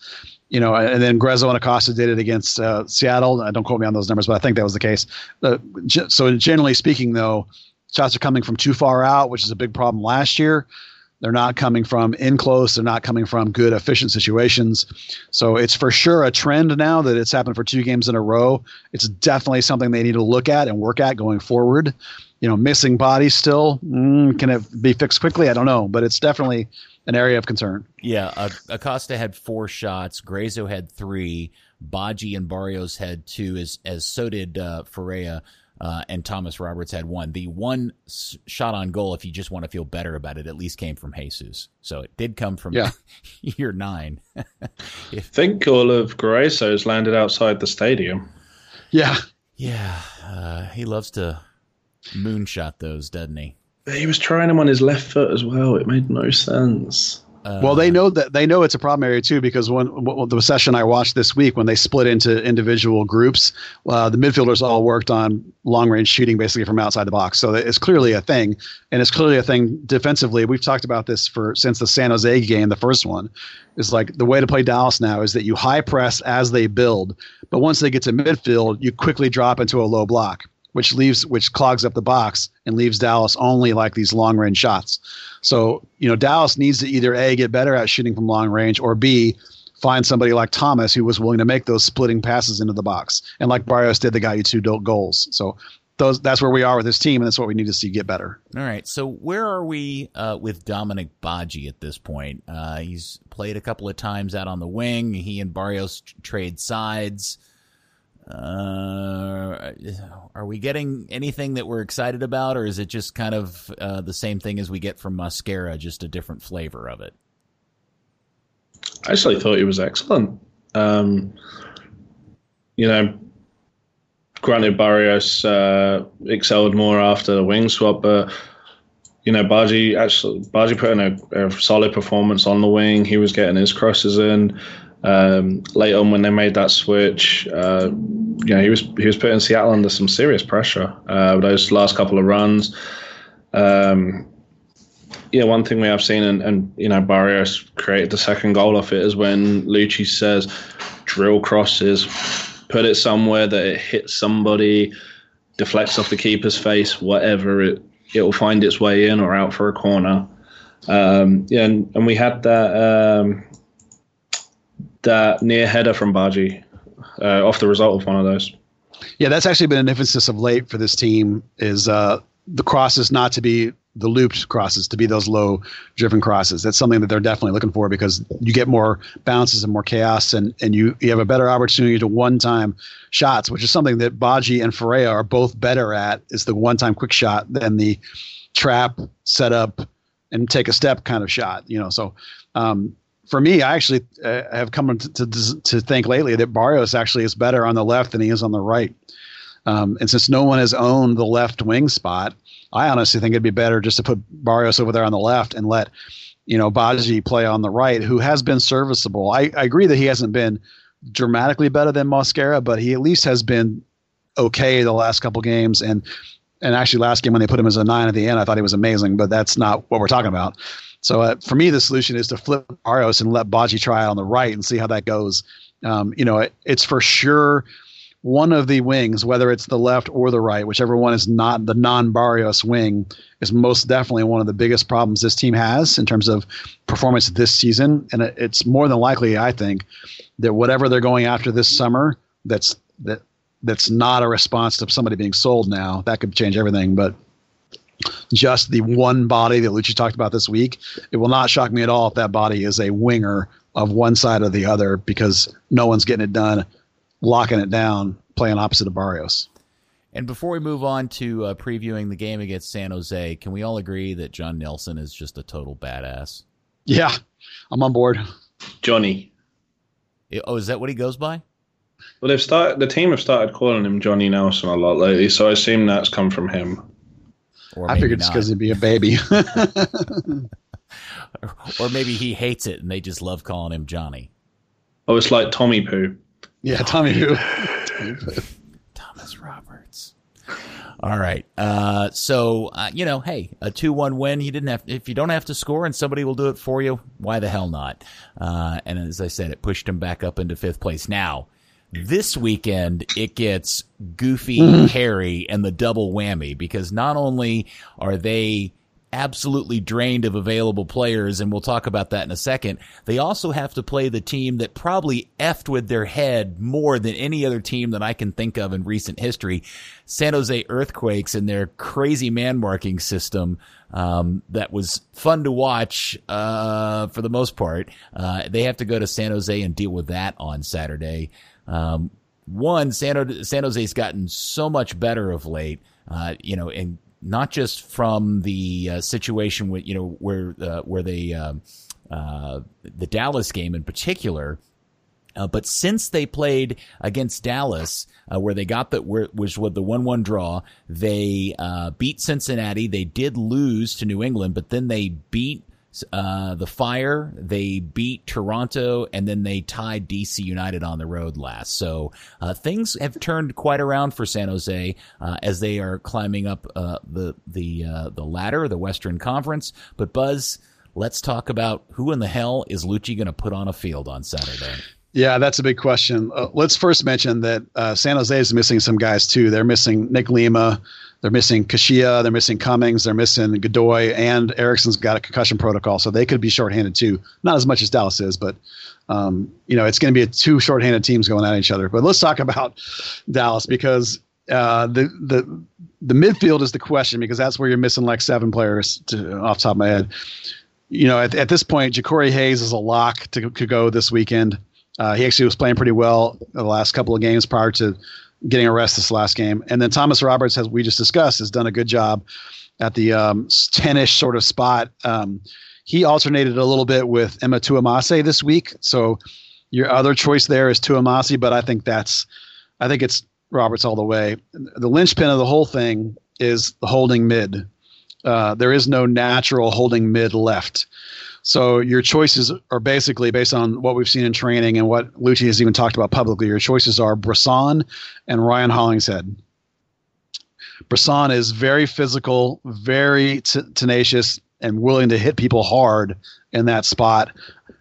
you know and then Gruezo and Acosta did it against uh, Seattle. Don't quote me on those numbers but I think that was the case. Uh, so generally speaking though shots are coming from too far out which is a big problem last year they're not coming from in close. They're not coming from good, efficient situations. So it's for sure a trend now that it's happened for two games in a row. It's definitely something they need to look at and work at going forward. You know, missing bodies still. Mm, can it be fixed quickly? I don't know, but it's definitely an area of concern. Yeah, uh, Acosta had four shots. Gruezo had three. Badji and Barrios had two, as as so did uh, Ferreira uh, and Thomas Roberts had one. The one shot on goal, if you just want to feel better about it, at least came from Jesus. So it did come from yeah. year nine. if, I think all of Gruezo's landed outside the stadium. Yeah. Yeah. Uh, he loves to moonshot those, doesn't he? He was trying them on his left foot as well. It made no sense. Well, they know that they know it's a problem area too because when, when the session I watched this week, when they split into individual groups, uh, the midfielders all worked on long range shooting basically from outside the box. So it's clearly a thing, and it's clearly a thing defensively. We've talked about this for since the San Jose game, the first one. Is like the way to play Dallas now is that you high press as they build, but once they get to midfield, you quickly drop into a low block which leaves which clogs up the box and leaves Dallas only like these long range shots. So, you know, Dallas needs to either A get better at shooting from long range or B find somebody like Thomas who was willing to make those splitting passes into the box. And like Barrios did, they got you two goals. So those that's where we are with this team, and that's what we need to see get better. All right. So where are we uh, with Dominique Badji at this point? Uh, he's played a couple of times out on the wing. He and Barrios trade sides. Uh, are we getting anything that we're excited about, or is it just kind of uh, the same thing as we get from Mosquera, just a different flavor of it? I actually thought he was excellent. Um, you know, granted, Barrios uh, excelled more after the wing swap, but you know, Badji actually Badji put in a, a, solid performance on the wing. He was getting his crosses in. Um, late on when they made that switch, uh, you know, he was he was putting Seattle under some serious pressure uh, those last couple of runs. Um, yeah, one thing we have seen, and, and you know, Barrios created the second goal off it, is when Luchi says, drill crosses, put it somewhere that it hits somebody, deflects off the keeper's face, whatever, it it will find its way in or out for a corner. Um, yeah, and, and we had that um, that near header from Badji uh, off the result of one of those. Yeah, that's actually been an emphasis of late for this team is uh, the crosses not to be the looped crosses, to be those low driven crosses. That's something that they're definitely looking for because you get more bounces and more chaos, and, and you, you have a better opportunity to one time shots, which is something that Badji and Ferreira are both better at, is the one time quick shot than the trap, set up, and take a step kind of shot. You know, so um, for me, I actually uh, have come to, to, to think lately that Barrios actually is better on the left than he is on the right. Um, and since no one has owned the left wing spot, I honestly think it'd be better just to put Barrios over there on the left and let you know Badji play on the right, who has been serviceable. I, I agree that he hasn't been dramatically better than Mosquera, but he at least has been okay the last couple games. And and actually, last game when they put him as a nine at the end, I thought he was amazing. But that's not what we're talking about. So uh, for me, the solution is to flip Barrios and let Badji try on the right and see how that goes. Um, you know, it, it's for sure one of the wings, whether it's the left or the right, whichever one is not the non Barrios wing, is most definitely one of the biggest problems this team has in terms of performance this season. And it, it's more than likely, I think, that whatever they're going after this summer, that's that that's not a response to somebody being sold now. That could change everything, but just the one body that Luchi talked about this week, it will not shock me at all if that body is a winger of one side or the other because no one's getting it done, locking it down, playing opposite of Barrios. And before we move on to uh, previewing the game against San Jose, can we all agree that John Nelson is just a total badass? Yeah, I'm on board. Johnny. Oh, is that what he goes by? Well, they've started. The team have started calling him Johnny Nelson a lot lately, so I assume that's come from him. Or I figured it's because he'd be a baby. or maybe he hates it and they just love calling him Johnny. Oh, it's like Tommy Poo. Yeah, Tommy Poo. Thomas Roberts. All right. Uh, so uh, you know, hey, a two-one win. You didn't have if you don't have to score and somebody will do it for you. Why the hell not? Uh, and as I said, it pushed him back up into fifth place. Now this weekend, it gets goofy, mm-hmm. hairy, and the double whammy because not only are they absolutely drained of available players, and we'll talk about that in a second. They also have to play the team that probably effed with their head more than any other team that I can think of in recent history. San Jose Earthquakes and their crazy man marking system. Um, that was fun to watch, uh, for the most part. Uh, they have to go to San Jose and deal with that on Saturday. Um, one, San, San Jose's gotten so much better of late, uh, you know, and not just from the uh, situation with, you know, where, uh, where they, um, uh, the Dallas game in particular, uh, but since they played against Dallas, uh, where they got the where, was the one-one draw, they uh, beat Cincinnati. They did lose to New England, but then they beat uh, the Fire, they beat Toronto, and then they tied DC United on the road last. So uh, things have turned quite around for San Jose uh, as they are climbing up uh, the the uh, the ladder, the Western Conference. But Buzz, let's talk about who in the hell is Luchi going to put on a field on Saturday. Yeah, that's a big question. Uh, let's first mention that San Jose is missing some guys too. They're missing Nick Lima. They're missing Kashia, they're missing Cummings, they're missing Godoy, and Eriksson's got a concussion protocol, so they could be shorthanded too. Not as much as Dallas is, but um, you know it's going to be two shorthanded teams going at each other. But let's talk about Dallas because uh, the the the midfield is the question because that's where you're missing like seven players to, off top of my head. You know, at, at this point, Jacori Hayes is a lock to, to go this weekend. Uh, he actually was playing pretty well the last couple of games prior to getting a rest this last game. And then Thomas Roberts, as we just discussed, has done a good job at the um, 10-ish sort of spot. Um, he alternated a little bit with Ema Twumasi this week. So your other choice there is Twumasi, but I think that's I think it's Roberts all the way. The linchpin of the whole thing is the holding mid. Uh, there is no natural holding mid left. So your choices are basically based on what we've seen in training and what Luchi has even talked about publicly. Your choices are Bressan and Ryan Hollingshead. Bressan is very physical, very t- tenacious, and willing to hit people hard in that spot,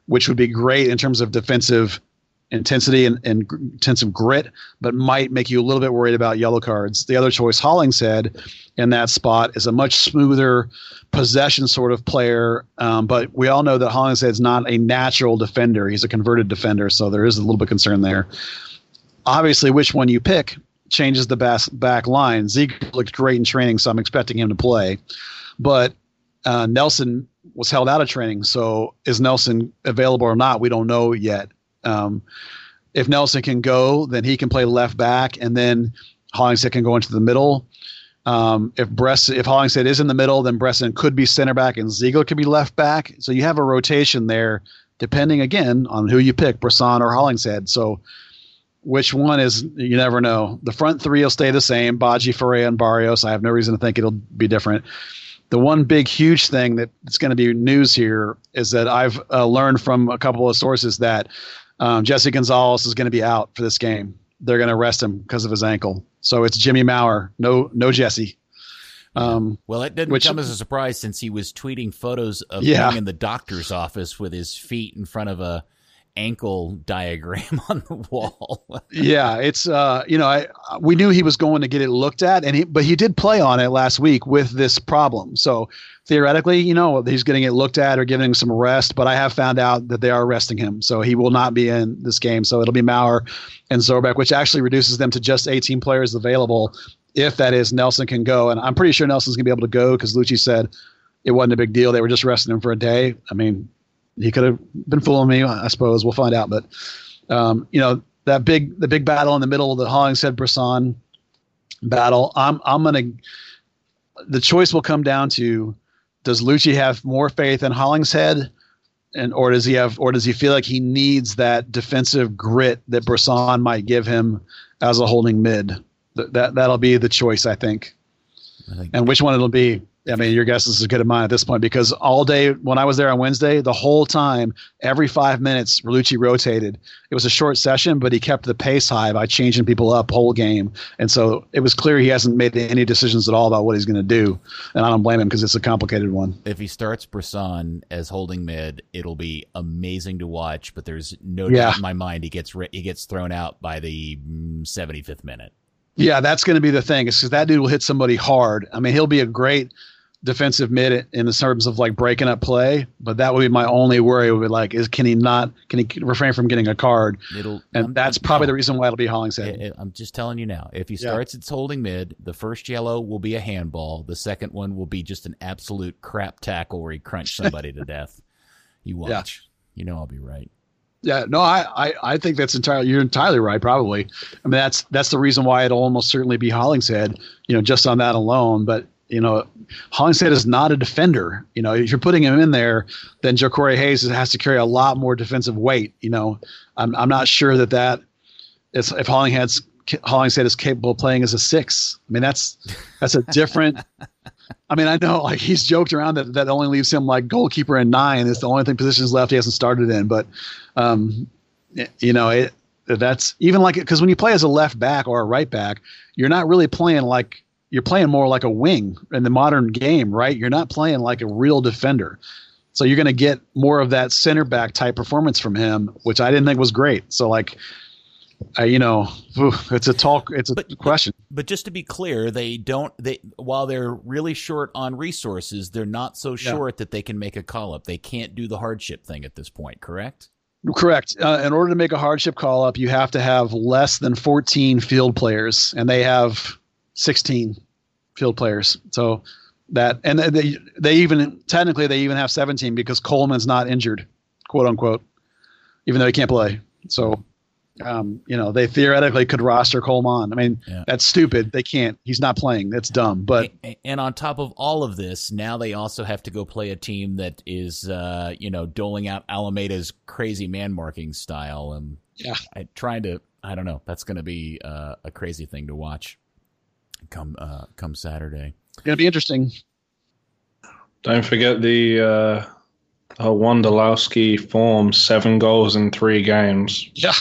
which would be great in terms of defensive intensity and, and intensive grit, but might make you a little bit worried about yellow cards. The other choice, Hollingshead, in that spot is a much smoother possession sort of player. Um, but we all know that Hollingshead's not a natural defender. He's a converted defender, so there is a little bit of concern there. Obviously, which one you pick changes the back, back line. Zeke looked great in training, so I'm expecting him to play. But uh, Nelson was held out of training, so is Nelson available or not? We don't know yet. Um, if Nelson can go, then he can play left back, and then Hollingshead can go into the middle. Um, if Bress, if Hollingshead is in the middle, then Bressan could be center back and Ziegler could be left back. So you have a rotation there, depending again on who you pick, Bressan or Hollingshead. So which one is you never know. The front three will stay the same: Badji, Ferreira, and Barrios. I have no reason to think it'll be different. The one big, huge thing that's going to be news here is that I've uh, learned from a couple of sources that um, Jesse Gonzalez is going to be out for this game. They're going to arrest him because of his ankle. So it's Jimmy Maurer, no no Jesse. Um, well, it didn't which, come as a surprise since he was tweeting photos of yeah. being in the doctor's office with his feet in front of a ankle diagram on the wall. yeah, it's uh, you know, I we knew he was going to get it looked at, and he but he did play on it last week with this problem. So theoretically, you know, he's getting it looked at or giving him some rest. But I have found out that they are resting him, so he will not be in this game. So it'll be Maurer and Zobeck, which actually reduces them to just 18 players available. If that is Nelson can go, and I'm pretty sure Nelson's gonna be able to go because Luchi said it wasn't a big deal. They were just resting him for a day. I mean, he could have been fooling me. I suppose we'll find out. But um, you know that big the big battle in the middle of the Hollingshead Bressan battle. I'm I'm gonna. The choice will come down to does Luchi have more faith in Hollingshead, and or does he have or does he feel like he needs that defensive grit that Bressan might give him as a holding mid? That, that that'll be the choice, I think. I think and which one it'll be, I mean, your guess is as good as mine at this point because all day when I was there on Wednesday, the whole time, every five minutes, Relucci rotated. It was a short session, but he kept the pace high by changing people up whole game. And so it was clear he hasn't made any decisions at all about what he's going to do. And I don't blame him because it's a complicated one. If he starts Bressan as holding mid, it'll be amazing to watch. But there's no Yeah. doubt in my mind he gets he gets thrown out by the mm, 75th minute. Yeah, that's going to be the thing. Is because that dude will hit somebody hard. I mean, he'll be a great defensive mid in the terms of like breaking up play, but that would be my only worry. Would be like, is can he not? Can he refrain from getting a card? It'll And I'm- that's I'm- probably the reason why it'll be Hollingshead. I- I- I'm just telling you now. If he Yeah. starts its holding mid, the first yellow will be a handball. The second one will be just an absolute crap tackle where he crunched somebody to death. You Yeah. watch. You know I'll be right. Yeah, no, I, I, I think that's entirely you're entirely right. Probably, I mean that's that's the reason why it'll almost certainly be Hollingshead. You know, just on that alone. But you know, Hollingshead is not a defender. You know, if you're putting him in there, then Jacori Hayes has to carry a lot more defensive weight. You know, I'm I'm not sure that that is if Hollingshead's Hollingshead is capable of playing as a six. I mean, that's that's a different. I mean, I know like he's joked around that that only leaves him like goalkeeper and nine. It's the only thing positions left he hasn't started in. But um, you know, it that's even like because when you play as a left back or a right back, you're not really playing like you're playing more like a wing in the modern game, right? You're not playing like a real defender. So you're going to get more of that center back type performance from him, which I didn't think was great. So like, I, you know, it's a talk, it's a But- question. But just to be clear, they don't they while they're really short on resources, they're not so short that they can make a call up. They can't do the hardship thing at this point, correct? Correct. Uh, in order to make a hardship call up, you have to have less than 14 field players, and they have 16 field players. So that, and they they even technically they even have 17 because Coleman's not injured, quote unquote, even though he can't play. So, um, you know, they theoretically could roster Coleman. I mean, Yeah. that's stupid. They can't. He's not playing. That's dumb. But and on top of all of this, now they also have to go play a team that is, uh, you know, doling out Almeyda's crazy man marking style, and Yeah. I trying to, I don't know, that's going to be uh, a crazy thing to watch come uh, come Saturday. gonna be interesting. Don't forget the uh, uh, Wondolowski form seven goals in three games. Yeah.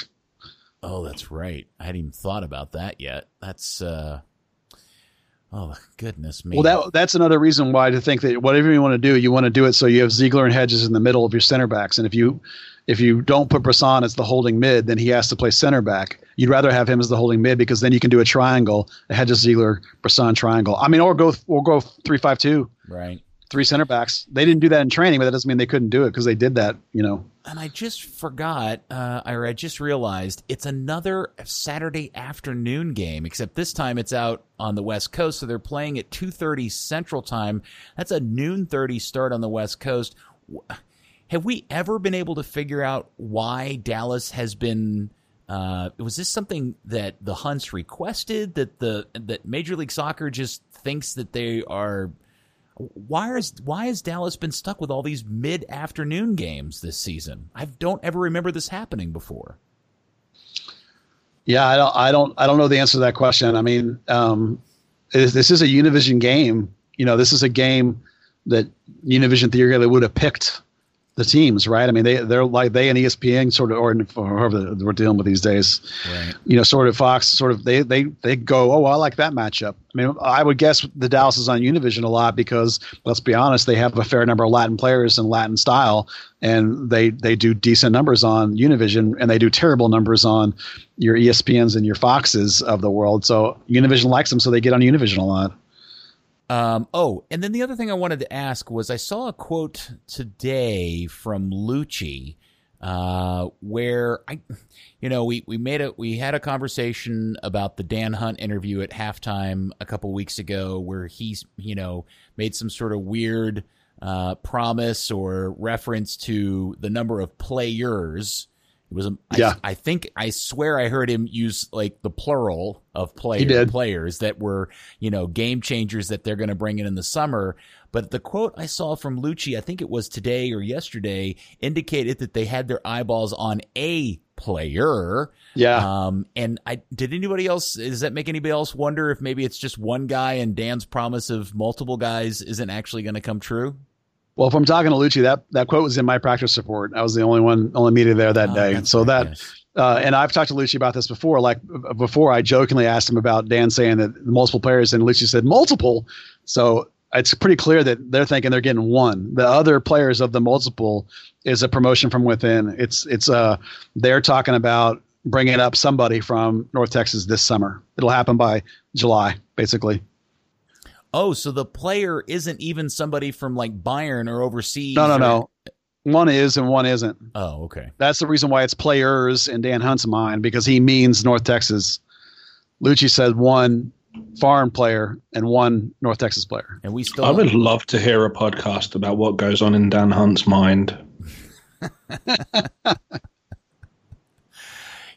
Oh, that's right. I hadn't even thought about that yet. That's, uh, oh goodness me. Well, that that's another reason why to think that whatever you want to do, you want to do it so you have Ziegler and Hedges in the middle of your center backs. And if you if you don't put Bressan as the holding mid, then he has to play center back. You'd rather have him as the holding mid because then you can do a triangle, a Hedges Ziegler Bressan triangle. I mean, or go or go three five two, right. three center backs. They didn't do that in training, but that doesn't mean they couldn't do it because they did that. You know. And I just forgot, uh, or I just realized it's another Saturday afternoon game, except this time it's out on the West Coast, so they're playing at 2.30 Central Time. That's a noon 30 start on the West Coast. Have we ever been able to figure out why Dallas has been... Uh, was this something that the Hunts requested that the that Major League Soccer just thinks that they are why is why has Dallas been stuck with all these mid afternoon games this season? I don't ever remember this happening before. Yeah, I don't, I don't, I don't know the answer to that question. I mean, um, is, this is a Univision game. You know, this is a game that Univision theoretically would have picked the teams, right? I mean, they they're like they and ESPN sort of, or, or whoever we're dealing with these days, right. you know, sort of Fox, sort of they they they go, oh, I like that matchup. I mean, I would guess the Dallas is on Univision a lot because let's be honest, they have a fair number of Latin players in Latin style, and they they do decent numbers on Univision, and they do terrible numbers on your ESPNs and your Foxes of the world. So Univision likes them, so they get on Univision a lot. Um, oh, and then the other thing I wanted to ask was I saw a quote today from Luchi, uh, where I, you know, we, we made a, we had a conversation about the Dan Hunt interview at halftime a couple weeks ago where he's, you know, made some sort of weird, uh, promise or reference to the number of players it was, a, yeah. I, I, think, I swear I heard him use like the plural of player, players that were, you know, game changers that they're going to bring in in the summer. But the quote I saw from Luchi, I think it was today or yesterday, indicated that they had their eyeballs on a player. Yeah. Um, and I, did anybody else, does that make anybody else wonder if maybe it's just one guy and Dan's promise of multiple guys isn't actually going to come true? Well, if I'm talking to Luchi, that that quote was in my practice report. I was the only one, only media there that oh, day. So that, yes. uh, and I've talked to Luchi about this before. Like before, I jokingly asked him about Dan saying that multiple players, and Luchi said multiple. So it's pretty clear that they're thinking they're getting one. The other players of the multiple is a promotion from within. It's it's uh they're talking about bringing up somebody from North Texas this summer. It'll happen by July, basically. Oh, so the player isn't even somebody from like Bayern or overseas. No, no, or... no. One is and one isn't. Oh, okay. That's the reason why it's players in Dan Hunt's mind because he means North Texas. Luchi said one foreign player and one North Texas player. And we still. I would love to hear a podcast about what goes on in Dan Hunt's mind.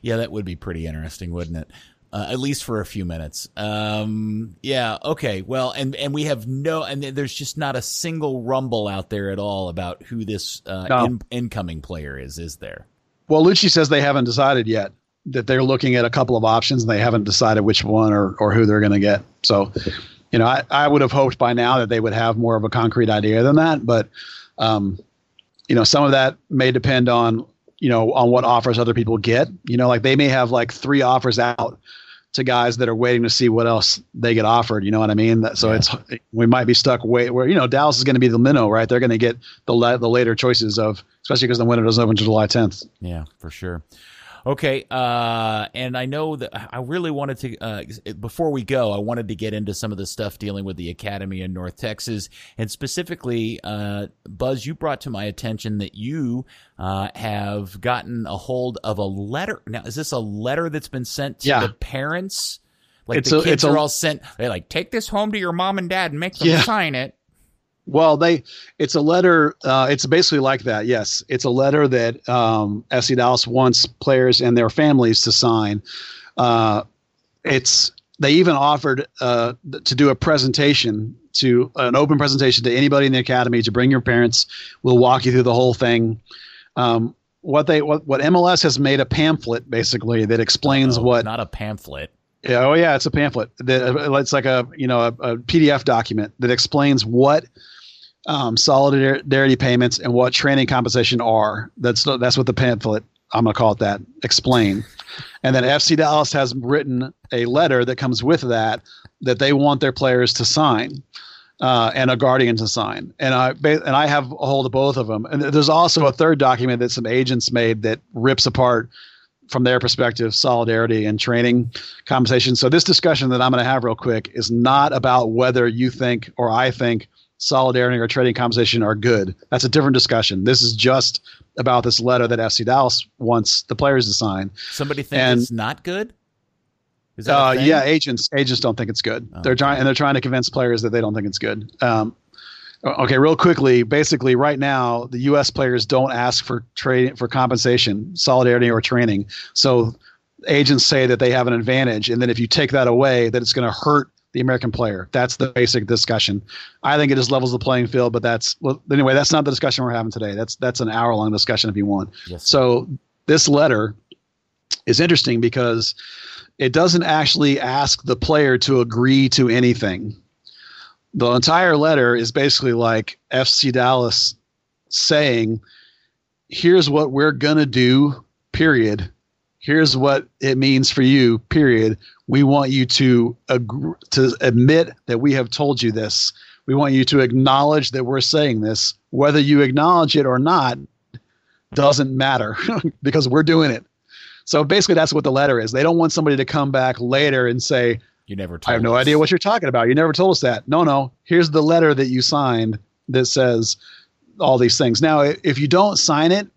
yeah, that would be pretty interesting, wouldn't it? Uh, at least for a few minutes. Um, yeah, okay. Well, and and we have no, and there's just not a single rumble out there at all about who this uh, no. in, incoming player is. Is there? Well, Luchi says they haven't decided yet. That they're looking at a couple of options and they haven't decided which one or or who they're going to get. So, you know, I, I would have hoped by now that they would have more of a concrete idea than that. But, um, you know, some of that may depend on you know, on what offers other people get. You know, like they may have like three offers out to guys that are waiting to see what else they get offered. You know what I mean? So yeah. it's we might be stuck wait where you know Dallas is going to be the minnow, right? They're going to get the la- the later choices of, especially because the window doesn't open until July 10th. Yeah, for sure. Okay, uh, and I know that I really wanted to. Uh, before we go, I wanted to get into some of the stuff dealing with the academy in North Texas, and specifically, uh, Buzz, you brought to my attention that you uh, have gotten a hold of a letter. Now, is this a letter that's been sent to yeah. the parents? Like it's the a, kids are all sent. They like take this home to your mom and dad and make them yeah. sign it. Well, they it's a letter. Uh, it's basically like that. Yes, it's a letter that um, FC Dallas wants players and their families to sign. Uh, it's they even offered uh, to do a presentation to an open presentation to anybody in the academy to bring your parents. We'll walk you through the whole thing. Um, what they what, what MLS has made a pamphlet basically that explains what not a pamphlet. Yeah, oh yeah, it's a pamphlet. That it's like a you know a, a PDF document that explains what um, solidarity payments and what training compensation are. That's that's what the pamphlet I'm going to call it that explain. And then FC Dallas has written a letter that comes with that that they want their players to sign. Uh, and a guardian to sign, and I and I have a hold of both of them. And there's also a third document that some agents made that rips apart from their perspective, solidarity and training compensation. So this discussion that I'm going to have real quick is not about whether you think or I think solidarity or training compensation are good. That's a different discussion. This is just about this letter that FC Dallas wants the players to sign. Somebody thinks and, it's not good. Uh, yeah, agents agents don't think it's good. Oh, they're trying and they're trying to convince players that they don't think it's good. Um, okay, real quickly, basically, right now the U.S. players don't ask for trade for compensation, solidarity, or training. So agents say that they have an advantage, and then if you take that away, that it's going to hurt the American player. That's the basic discussion. I think it just levels the playing field, but that's well anyway, that's not the discussion we're having today. That's that's an hour long discussion if you want. Yes. So this letter is interesting because it doesn't actually ask the player to agree to anything. The entire letter is basically like FC Dallas saying, here's what we're gonna do. Period. Here's what it means for you. Period. We want you to agree, to admit that we have told you this. We want you to acknowledge that we're saying this. Whether you acknowledge it or not doesn't matter because we're doing it. So basically, that's what the letter is. They don't want somebody to come back later and say, You never I have no us. idea what you're talking about. You never told us that. No, no. Here's the letter that you signed that says all these things. Now, if you don't sign it,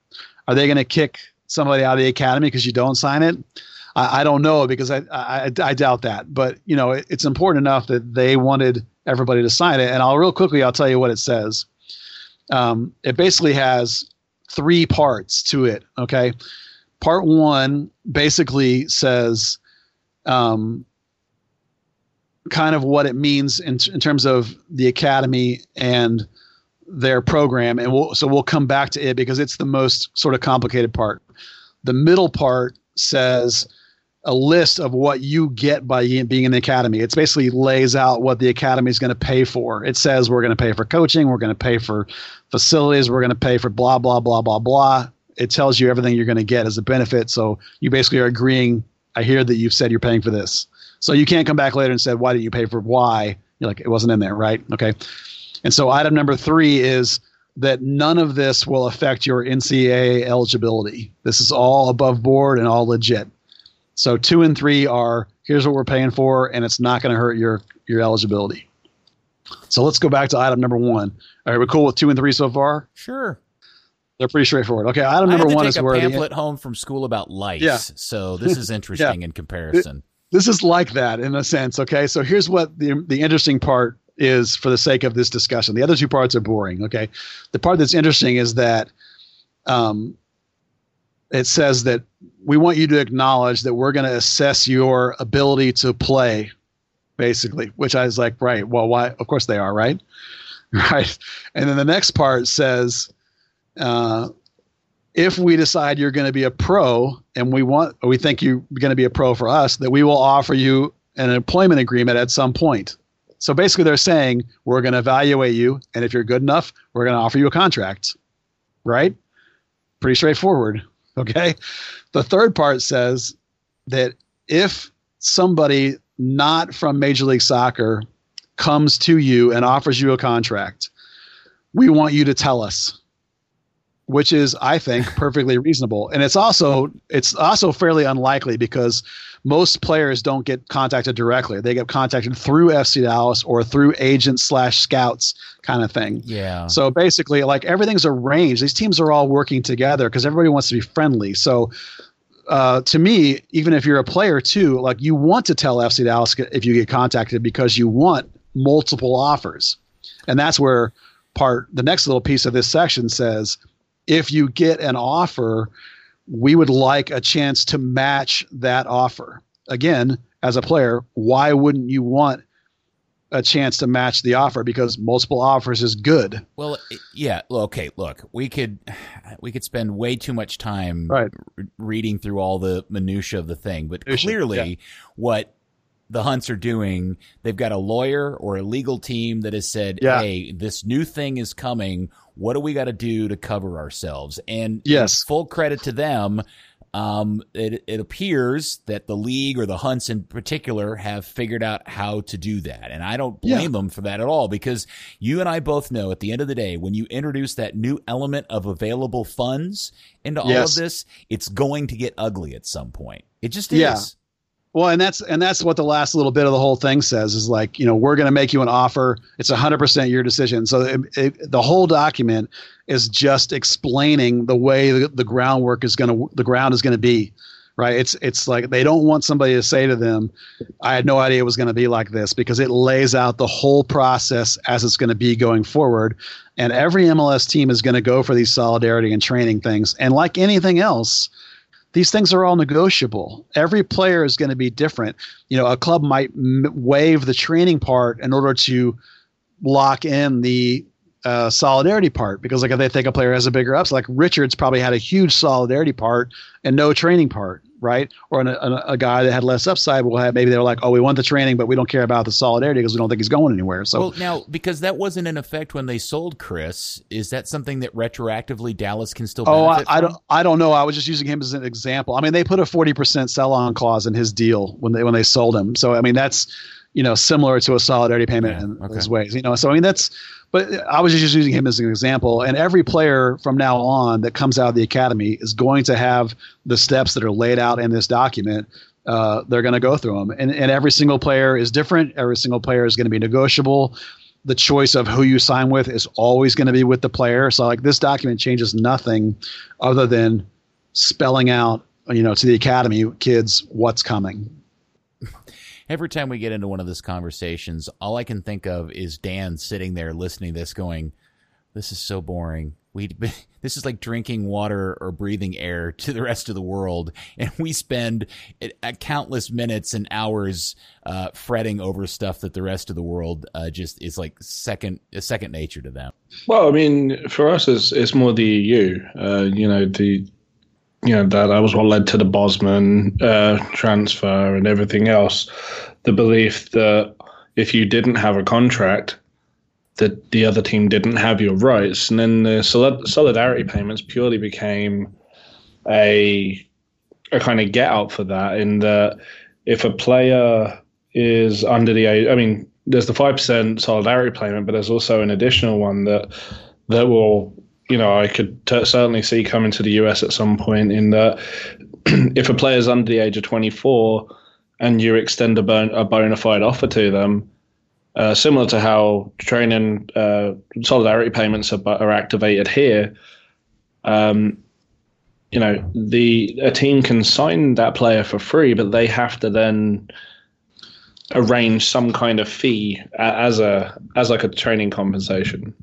are they going to kick somebody out of the academy because you don't sign it? I, I don't know because I, I I doubt that. But you know, it, it's important enough that they wanted everybody to sign it. And I'll real quickly I'll tell you what it says. Um, it basically has three parts to it. Okay, part one basically says. Um, kind of what it means in, in terms of the academy and their program and we'll, so we'll come back to it because it's the most sort of complicated part the middle part says a list of what you get by being in the academy it's basically lays out what the academy is going to pay for it says we're going to pay for coaching we're going to pay for facilities we're going to pay for blah blah blah blah blah it tells you everything you're going to get as a benefit so you basically are agreeing i hear that you've said you're paying for this so you can't come back later and say, why did you pay for why? You're like, it wasn't in there, right? Okay. And so item number three is that none of this will affect your NCAA eligibility. This is all above board and all legit. So two and three are here's what we're paying for, and it's not going to hurt your your eligibility. So let's go back to item number one. All right, we're cool with two and three so far. Sure. They're pretty straightforward. Okay, item number one take is a where the, pamphlet home from school about lice. Yeah. So this is interesting in comparison. this is like that in a sense. Okay, so here's what the the interesting part is for the sake of this discussion. The other two parts are boring. Okay, the part that's interesting is that um, it says that we want you to acknowledge that we're going to assess your ability to play, basically. Which I was like, right? Well, why? Of course they are, right? Right. And then the next part says. Uh, if we decide you're going to be a pro and we want we think you're going to be a pro for us that we will offer you an employment agreement at some point so basically they're saying we're going to evaluate you and if you're good enough we're going to offer you a contract right pretty straightforward okay the third part says that if somebody not from major league soccer comes to you and offers you a contract we want you to tell us which is I think perfectly reasonable. And it's also it's also fairly unlikely because most players don't get contacted directly. They get contacted through FC Dallas or through agents slash scouts kind of thing. Yeah. So basically, like everything's arranged. These teams are all working together because everybody wants to be friendly. So uh, to me, even if you're a player too, like you want to tell FC Dallas if you get contacted because you want multiple offers, and that's where part the next little piece of this section says if you get an offer, we would like a chance to match that offer. Again, as a player, why wouldn't you want a chance to match the offer? Because multiple offers is good. Well, yeah. Okay. Look, we could we could spend way too much time Right. reading through all the minutia of the thing, but Minutia, clearly, yeah. what the Hunts are doing, they've got a lawyer or a legal team that has said, Yeah. "Hey, this new thing is coming. What do we got to do to cover ourselves?" And Yes. full credit to them. Um, it, it appears that the league or the Hunts in particular have figured out how to do that. And I don't Yeah. blame them for that at all because you and I both know at the end of the day, when you introduce that new element of available funds into all of this, it's going to get ugly at some point. It just Yeah. is. Well, and that's and that's what the last little bit of the whole thing says is like you know we're going to make you an offer. It's hundred percent your decision. So it, it, the whole document is just explaining the way the, the groundwork is going to the ground is going to be, right? It's it's like they don't want somebody to say to them, "I had no idea it was going to be like this," because it lays out the whole process as it's going to be going forward. And every MLS team is going to go for these solidarity and training things. And like anything else, these things are all negotiable. Every player is going to be different. You know, a club might m- waive the training part in order to lock in the uh, solidarity part because, like, if they think a player has a bigger ups, like Richards probably had a huge solidarity part and no training part right? Or a, a, a, guy that had less upside will have maybe they were like, oh, we want the training, but we don't care about the solidarity because we don't think he's going anywhere. So well, now because that wasn't in effect when they sold Chris, is that something that retroactively Dallas can still? Oh, I, I, don't, I don't know. I was just using him as an example. I mean, they put a forty percent sell on clause in his deal when they when they sold him. So I mean, that's you know similar to a solidarity payment yeah, in okay. those ways. You know, so I mean that's but I was just using him as an example. And every player from now on that comes out of the academy is going to have the steps that are laid out in this document. Uh, they're going to go through them, and and every single player is different. Every single player is going to be negotiable. The choice of who you sign with is always going to be with the player. So like this document changes nothing other than spelling out, you know, to the academy kids what's coming every time we get into one of these conversations, all I can think of is Dan sitting there listening to this going, this is so boring. We this is like drinking water or breathing air to the rest of the world, and we spend countless minutes and hours uh, fretting over stuff that the rest of the world uh, just is like second second nature to them. Well, I mean, for us, it's it's more the EU. Uh, you know, the you know that that was what led to the Bosman uh, transfer and everything else. The belief that if you didn't have a contract, that the other team didn't have your rights, and then the solidarity payments purely became a a kind of get out for that. In that, if a player is under the age, I mean, there's the five percent solidarity payment, but there's also an additional one that that will you know, I could t- certainly see coming to the US at some point in that if a player's under the age of 24 and you extend a, bon- a bona fide offer to them, uh, similar to how training uh, solidarity payments are, are activated here, um, you know, the a team can sign that player for free, but they have to then arrange some kind of fee as a as like a training compensation.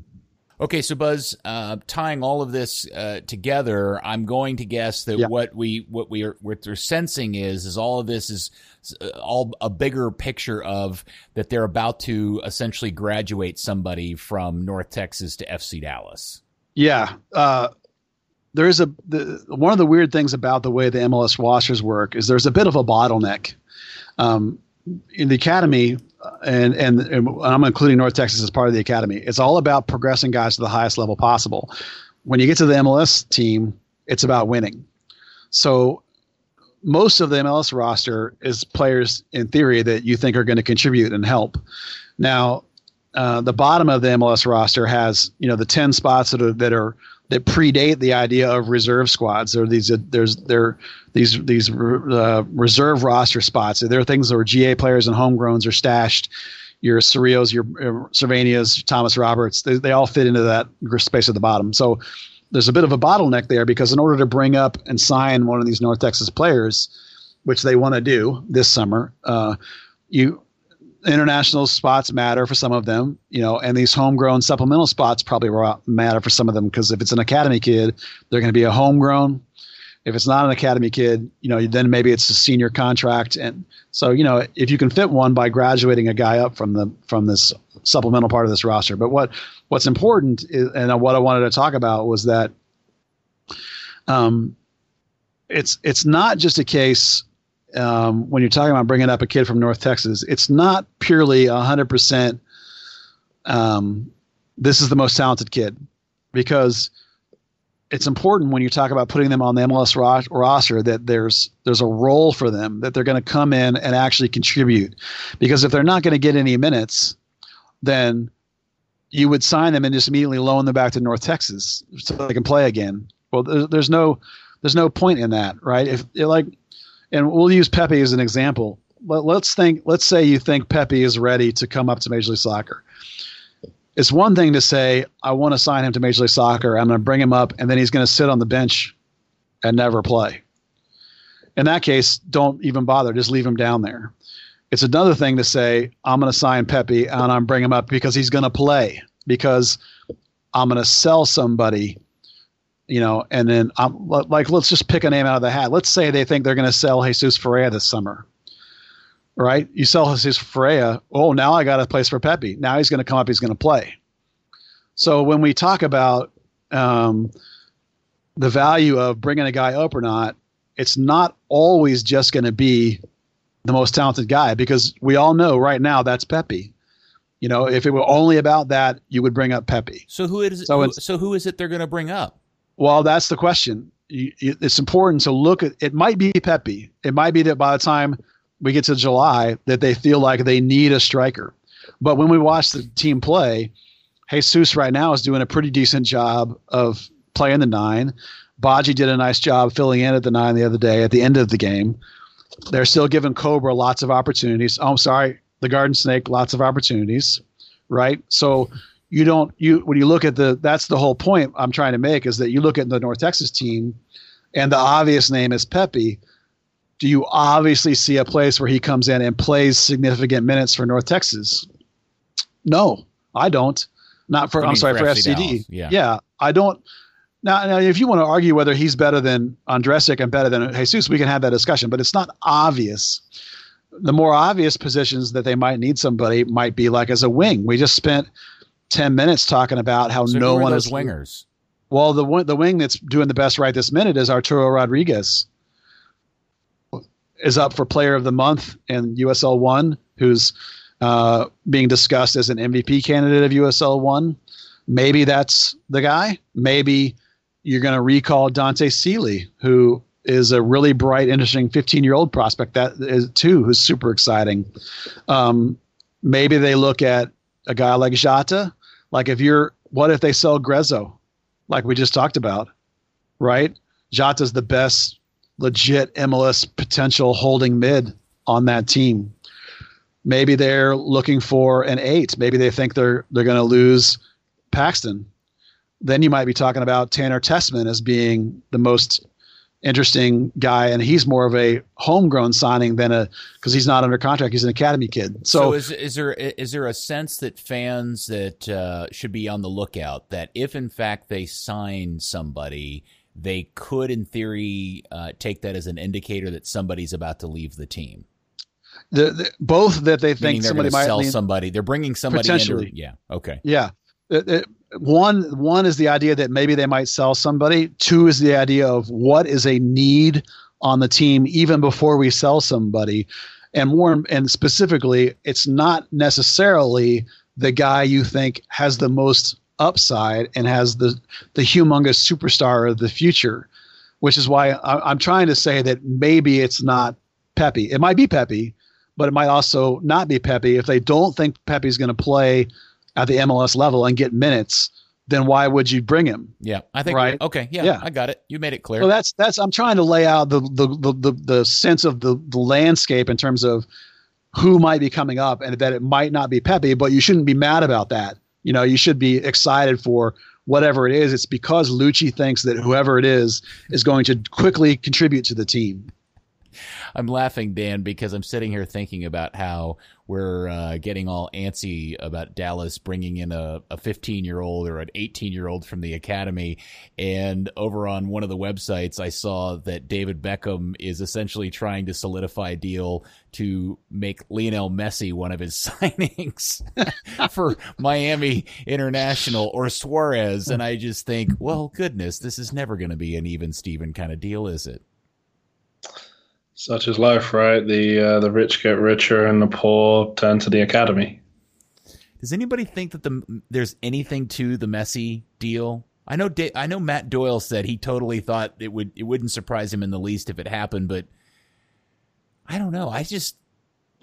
Okay, so Buzz, uh, tying all of this uh, together, I'm going to guess that yeah. what we what we are what they're sensing is is all of this is uh, all a bigger picture of that they're about to essentially graduate somebody from North Texas to FC Dallas. Yeah, uh, there is a the, one of the weird things about the way the MLS washers work is there's a bit of a bottleneck. Um, in the academy, and, and, and I'm including North Texas as part of the academy. It's all about progressing guys to the highest level possible. When you get to the MLS team, it's about winning. So most of the MLS roster is players in theory that you think are going to contribute and help. Now, uh, the bottom of the MLS roster has you know the ten spots that are that are that predate the idea of reserve squads. There are these there's there these these uh, reserve roster spots. There are things where GA players and homegrowns are stashed. Your Cerrillos, your uh, Servanias, Thomas Roberts, they, they all fit into that space at the bottom. So there's a bit of a bottleneck there because in order to bring up and sign one of these North Texas players, which they want to do this summer, uh, you international spots matter for some of them, you know, and these homegrown supplemental spots probably matter for some of them because if it's an academy kid, they're going to be a homegrown. If it's not an academy kid, you know, then maybe it's a senior contract, and so you know, if you can fit one by graduating a guy up from the from this supplemental part of this roster. But what what's important is, and what I wanted to talk about was that, um, it's it's not just a case um, when you're talking about bringing up a kid from North Texas, it's not purely 100%. Um, this is the most talented kid. Because it's important when you talk about putting them on the MLS ro- roster that there's there's a role for them that they're going to come in and actually contribute. Because if they're not going to get any minutes then you would sign them and just immediately loan them back to North Texas so they can play again. Well there's, there's no there's no point in that right? If like and we'll use Pepi as an example. Let, let's think. Let's say you think Pepi is ready to come up to Major League Soccer. It's one thing to say I want to sign him to Major League Soccer. I'm going to bring him up, and then he's going to sit on the bench and never play. In that case, don't even bother. Just leave him down there. It's another thing to say I'm going to sign Pepi and I'm bring him up because he's going to play because I'm going to sell somebody you know, and then um, like let's just pick a name out of the hat. Let's say they think they're going to sell Jesus Ferreira this summer, right? You sell Jesus Ferreira. Oh, now I got a place for Pepi. Now he's going to come up. He's going to play. So when we talk about um, the value of bringing a guy up or not, it's not always just going to be the most talented guy because we all know right now that's Pepi. You know, if it were only about that, you would bring up Pepi. So who is so, who, so who is it they're going to bring up? Well, that's the question. It's important to look at. It might be Pepi. It might be that by the time we get to July, that they feel like they need a striker. But when we watch the team play, Jesus right now is doing a pretty decent job of playing the nine. Badji did a nice job filling in at the nine the other day at the end of the game. They're still giving Cobra lots of opportunities. Oh, I'm sorry, the Garden Snake lots of opportunities, right? So you don't you when you look at the that's the whole point I'm trying to make is that you look at the North Texas team, and the obvious name is Pepi. Do you obviously see a place where he comes in and plays significant minutes for North Texas? No, I don't. Not for I'm sorry for, for FCD. Yeah, yeah, I don't. Now, now, if you want to argue whether he's better than Ondrasek and better than Jesus, we can have that discussion. But it's not obvious. The more obvious positions that they might need somebody might be like as a wing. We just spent ten minutes talking about how so no one is wingers. Well, the the wing that's doing the best right this minute is Arturo Rodriguez. Is up for Player of the Month in USL One, who's uh, being discussed as an MVP candidate of USL One. Maybe that's the guy. Maybe you're going to recall Dante Sealy, who is a really bright, interesting 15 year old prospect that is too, who's super exciting. Um, maybe they look at a guy like Jata. Like if you're, what if they sell Gruezo, like we just talked about, right? Jata's the best legit MLS potential holding mid on that team. Maybe they're looking for an eight. Maybe they think they're they're going to lose Paxton then you might be talking about Tanner Tessmann as being the most interesting guy, and he's more of a homegrown signing than a because he's not under contract. He's an academy kid. So, so is, is there is there a sense that fans that uh, should be on the lookout that if in fact they sign somebody, they could in theory uh, take that as an indicator that somebody's about to leave the team. The, the both that they think somebody might sell somebody, they're bringing somebody potentially. In, yeah. Okay. Yeah. It, it, one one is the idea that maybe they might sell somebody. Two is the idea of what is a need on the team even before we sell somebody, and more and specifically, it's not necessarily the guy you think has the most upside and has the the humongous superstar of the future, which is why I, I'm trying to say that maybe it's not Pepi. It might be Pepi, but it might also not be Pepi if they don't think Pepi's going to play at the MLS level and get minutes, then why would you bring him? Yeah, I think right. Okay, yeah, yeah, I got it. You made it clear. Well, that's that's. I'm trying to lay out the the the the, the sense of the the landscape in terms of who might be coming up, and that it might not be Pepi, but you shouldn't be mad about that. You know, you should be excited for whatever it is. It's because Luchi thinks that whoever it is is going to quickly contribute to the team. I'm laughing, Dan, because I'm sitting here thinking about how we're uh, getting all antsy about Dallas bringing in a 15 year old or an 18 year old from the academy. And over on one of the websites, I saw that David Beckham is essentially trying to solidify a deal to make Lionel Messi one of his signings for Miami International or Suarez. And I just think, well, goodness, this is never going to be an even Steven kind of deal, is it? Such is life, right? The uh, the rich get richer and the poor turn to the academy. Does anybody think that the there's anything to the Messi deal? I know I know Matt Doyle said he totally thought it would it wouldn't surprise him in the least if it happened, but I don't know. I just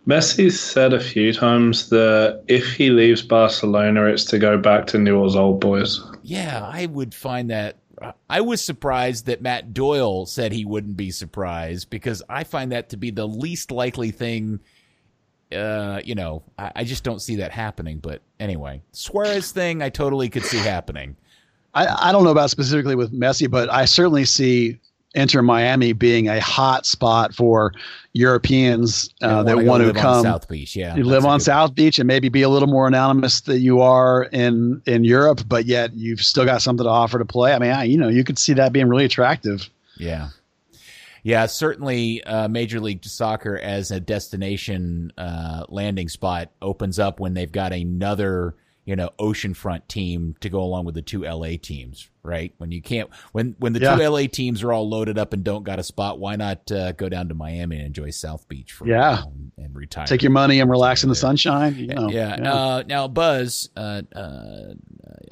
Messi said a few times that if he leaves Barcelona, it's to go back to Newell's old boys. Yeah, I would find that I was surprised that Matt Doyle said he wouldn't be surprised because I find that to be the least likely thing. Uh, you know, I, I just don't see that happening. But anyway, Suarez thing, I totally could see happening. I, I don't know about specifically with Messi, but I certainly see Inter Miami being a hot spot for Europeans uh, that want to come South Beach. Yeah, you live on South Beach and maybe be a little more anonymous than you are in in Europe, but yet you've still got something to offer to play. I mean, I, you know, you could see that being really attractive. Yeah. Yeah, certainly uh, Major League Soccer as a destination uh, landing spot opens up when they've got another you know oceanfront team to go along with the two LA teams, right? When you can't when when the Yeah. two LA teams are all loaded up and don't got a spot, why not uh, go down to Miami and enjoy South Beach for a Yeah. while and, and retire? Take your money and relax in the sunshine. You know, yeah. Uh, now, Buzz, uh, uh,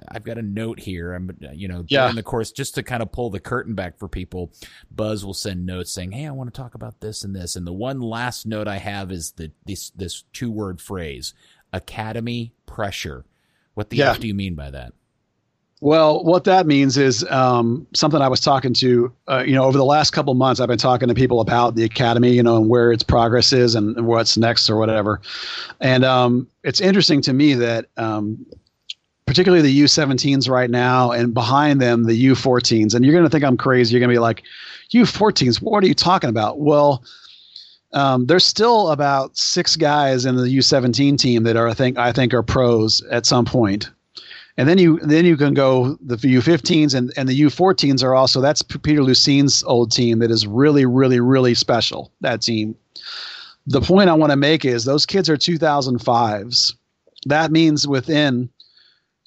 I've got a note here. I'm, you know, Yeah. during the course, just to kind of pull the curtain back for people. Buzz will send notes saying, "Hey, I want to talk about this and this." And the one last note I have is the this this two word phrase: academy pressure. What the Yeah. F do you mean by that? Well, what that means is um, something I was talking to, uh, you know, over the last couple months, I've been talking to people about the academy, you know, and where its progress is and what's next or whatever. And um, it's interesting to me that, um, particularly the U17s right now, and behind them the U14s. And you're going to think I'm crazy. You're going to be like, U14s, what are you talking about? Well, um, there's still about six guys in the U17 team that are, I think, I think are pros at some point. And then you then you can go the U15s and, and the U14s are also that's Peter Luccin's old team that is really really really special that team. The point I want to make is those kids are 2005s. That means within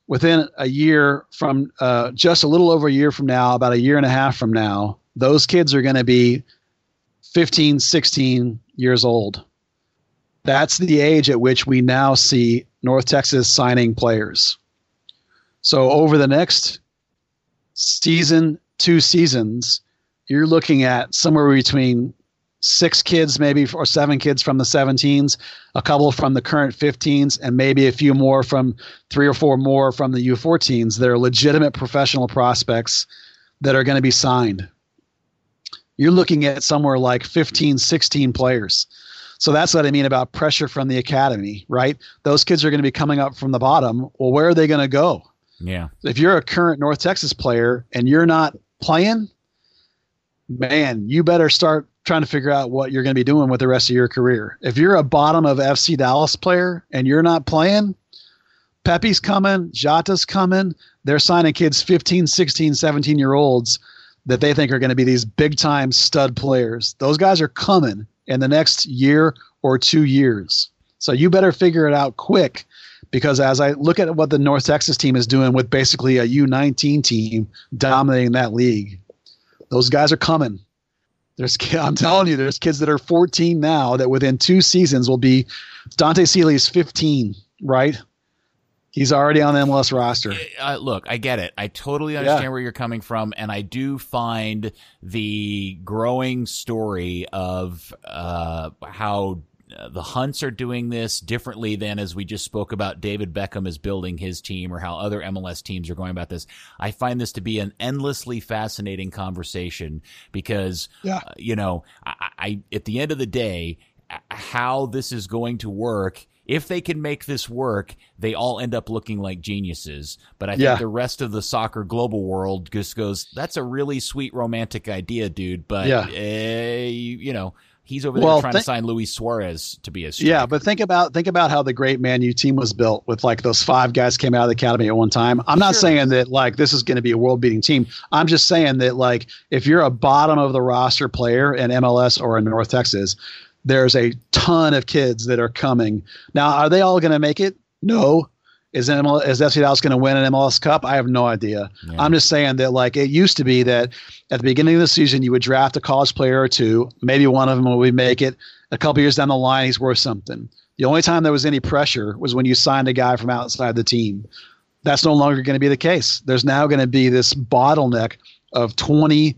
within a year from uh, just a little over a year from now, about a year and a half from now, those kids are going to be 15, 16 years old. That's the age at which we now see North Texas signing players. So over the next season, two seasons, you're looking at somewhere between six kids, maybe or seven kids from the 17s, a couple from the current 15s, and maybe a few more from three or four more from the U14s. That are legitimate professional prospects that are going to be signed. You're looking at somewhere like 15, 16 players. So that's what I mean about pressure from the academy, right? Those kids are going to be coming up from the bottom. Well, where are they going to go? Yeah. if you're a current North Texas player and you're not playing, man, you better start trying to figure out what you're going to be doing with the rest of your career. If you're a bottom of FC Dallas player and you're not playing, Pepi's coming, Jata's coming. They're signing kids 15, 16, 17 year olds that they think are going to be these big time stud players. Those guys are coming in the next year or two years. So you better figure it out quick because as I look at what the North Texas team is doing with basically a U19 team dominating that league, those guys are coming. There's, I'm telling you, there's kids that are 14 now that within two seasons will be. Dante Sealy's 15, right? He's already on the MLS roster. uh, look, I get it. I totally understand Yeah. where you're coming from, and I do find the growing story of uh, how uh, the Hunts are doing this differently than as we just spoke about. David Beckham is building his team, or how other MLS teams are going about this. I find this to be an endlessly fascinating conversation because, Yeah. uh, you know, I, I at the end of the day, how this is going to work. If they can make this work, they all end up looking like geniuses. But I think Yeah. the rest of the soccer global world just goes, "That's a really sweet romantic idea, dude." But Yeah. eh, you, you know, he's over there Well, trying thi- to sign Luis Suarez to be a Yeah, but think about think about how the great Man U team was built with like those five guys came out of the academy at one time. I'm not Sure. saying that like this is going to be a world beating team. I'm just saying that like if you're a bottom of the roster player in MLS or in North Texas, there's a ton of kids that are coming. Now, are they all going to make it? No. Is ML, is FC Dallas going to win an MLS Cup? I have no idea. Yeah. I'm just saying that like it used to be that at the beginning of the season you would draft a college player or two, maybe one of them would make it. A couple years down the line, he's worth something. The only time there was any pressure was when you signed a guy from outside the team. That's no longer going to be the case. There's now going to be this bottleneck of 20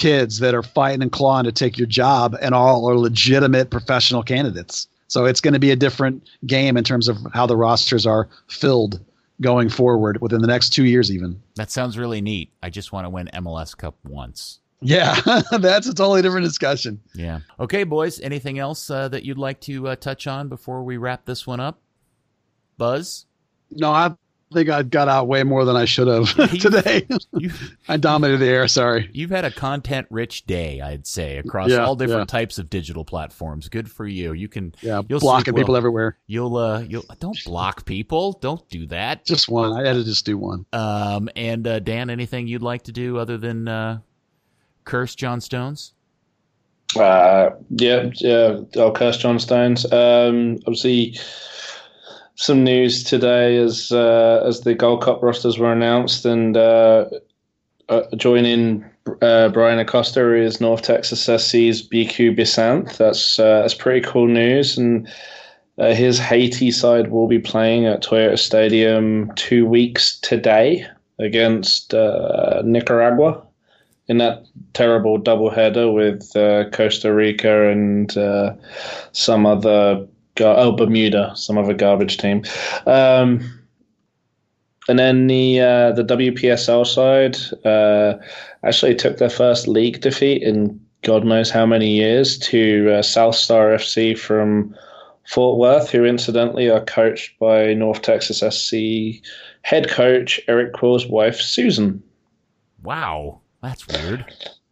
kids that are fighting and clawing to take your job, and all are legitimate professional candidates. So it's going to be a different game in terms of how the rosters are filled going forward within the next two years, even. that sounds really neat. I just want to win MLS Cup once. Yeah, that's a totally different discussion. Yeah. Okay, boys. Anything else uh, that you'd like to uh, touch on before we wrap this one up? Buzz, No, I think I got out way more than I should have You- today. you I dominated the air. Sorry. You've had a content rich day, I'd say, across Yeah, all different yeah. types of digital platforms. Good for you. You can Yeah, You'll blocking sleep people well. everywhere. you'll uh you'll don't block people. Don't do that. Just one. I had to just do one. Um and uh Dan, anything you'd like to do other than uh curse John Stones? Uh, yeah, yeah. I'll curse John Stones. Um, obviously, some news today as uh, as the Gold Cup rosters were announced, and uh, uh, joining uh, Bryan Acosta is North Texas SC's Bicou Bissainthe. That's uh, that's pretty cool news, and uh, his Haiti side will be playing at Toyota Stadium two weeks today against Nicaragua in that terrible doubleheader with Costa Rica and some other oh Bermuda, some other garbage team. Um, and then the uh, the WPSL side uh, actually took their first league defeat in God knows how many years to uh, South Star FC from Fort Worth, who incidentally are coached by North Texas SC head coach Eric Quill's wife Susan. Wow, that's weird.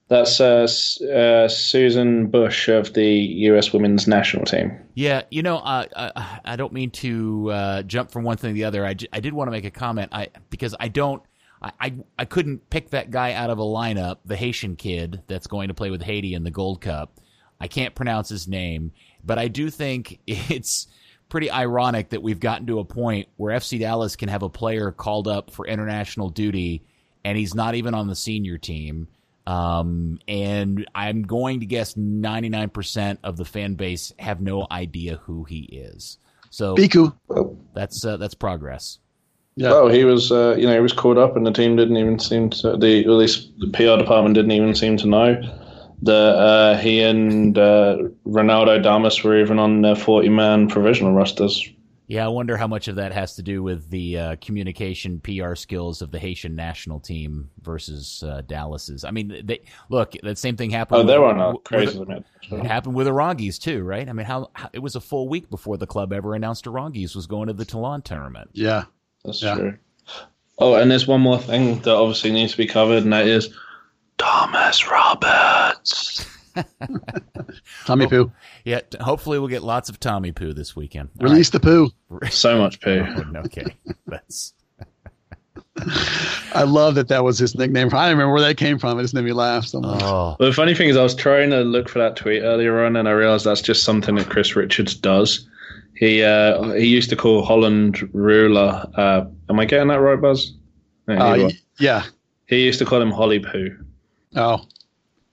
That's uh, uh, Susan Bush of the U.S. Women's National Team. Yeah, you know, uh, I, I don't mean to uh, jump from one thing to the other. I, j- I did want to make a comment I because I don't. I, I, I couldn't pick that guy out of a lineup, the Haitian kid that's going to play with Haiti in the Gold Cup. I can't pronounce his name, but I do think it's pretty ironic that we've gotten to a point where FC Dallas can have a player called up for international duty and he's not even on the senior team um, and I'm going to guess 99% of the fan base have no idea who he is. So Bicou. That's uh, that's progress. Yeah. Well, he was, uh, you know, he was caught up, and the team didn't even seem to. The at least the PR department didn't even seem to know that uh, he and uh, Ronaldo Damus were even on their forty-man provisional rosters. Yeah, I wonder how much of that has to do with the uh, communication PR skills of the Haitian national team versus uh, Dallas's. I mean, they look that same thing happened. Oh, they were not crazy. With, it happened with Arangis too, right? I mean, how, how, it was a full week before the club ever announced Arangis was going to the Toulon tournament. Yeah, that's yeah. true. Oh, and there's one more thing that obviously needs to be covered, and that is Thomas Roberts. Tommy oh, Poo. Yeah, hopefully we'll get lots of Tommy Poo this weekend. All Release right. the poo. So much poo. Oh, okay, that's. I love that that was his nickname. I don't remember where that came from. It just made me laugh so much. Oh. Well, the funny thing is, I was trying to look for that tweet earlier on, and I realized that's just something that Chris Richards does. He uh, he used to call Holland Ruler. Uh, am I getting that right, Buzz? Uh, yeah. He used to call him Holly Poo. Oh.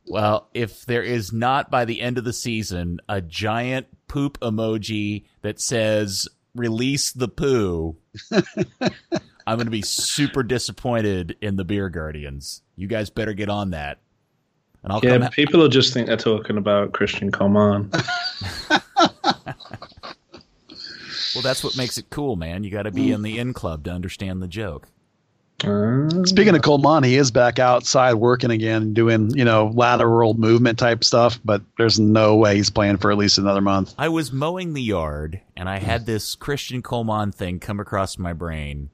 Well, if there is not by the end of the season a giant poop emoji that says release the poo, I'm going to be super disappointed in the Beer Guardians. You guys better get on that. And I'll yeah, people will just think they're talking about Cristian Colmán. well, that's what makes it cool, man. You got to be in the in club to understand the joke. Mm. Speaking of Colmán, he is back outside working again, doing you know lateral movement type stuff. But there's no way he's playing for at least another month. I was mowing the yard and I had this Cristian Colmán thing come across my brain.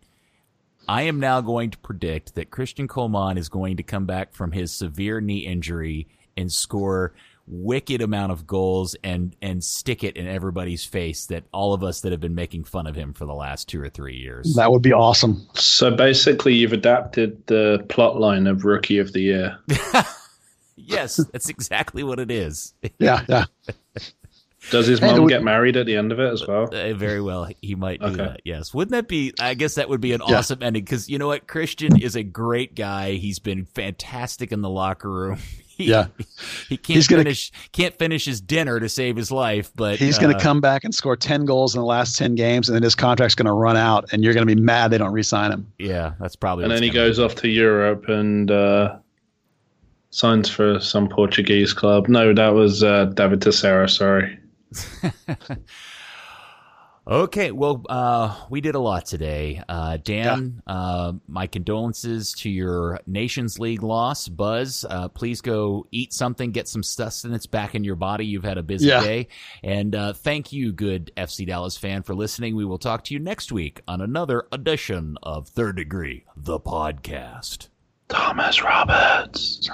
I am now going to predict that Cristian Colmán is going to come back from his severe knee injury and score wicked amount of goals and and stick it in everybody's face that all of us that have been making fun of him for the last two or three years. That would be awesome. So basically, you've adapted the plot line of Rookie of the Year. yes, that's exactly what it is. yeah, yeah. Does his mom get married at the end of it as well? Uh, very well, he might do okay. that. Yes, wouldn't that be? I guess that would be an yeah. awesome ending because you know what, Christian is a great guy. He's been fantastic in the locker room. He, yeah, he can't he's gonna, finish can't finish his dinner to save his life, but he's uh, going to come back and score ten goals in the last ten games, and then his contract's going to run out, and you're going to be mad they don't re-sign him. Yeah, that's probably. And then he goes off to Europe and uh, signs for some Portuguese club. No, that was uh, David Texeira. Sorry. Okay, well, uh, we did a lot today. Uh, Dan, yeah. uh, my condolences to your Nations League loss. Buzz, uh, please go eat something, get some sustenance back in your body. You've had a busy yeah. day. And uh, thank you, good FC Dallas fan, for listening. We will talk to you next week on another edition of Third Degree, the podcast. Thomas Roberts.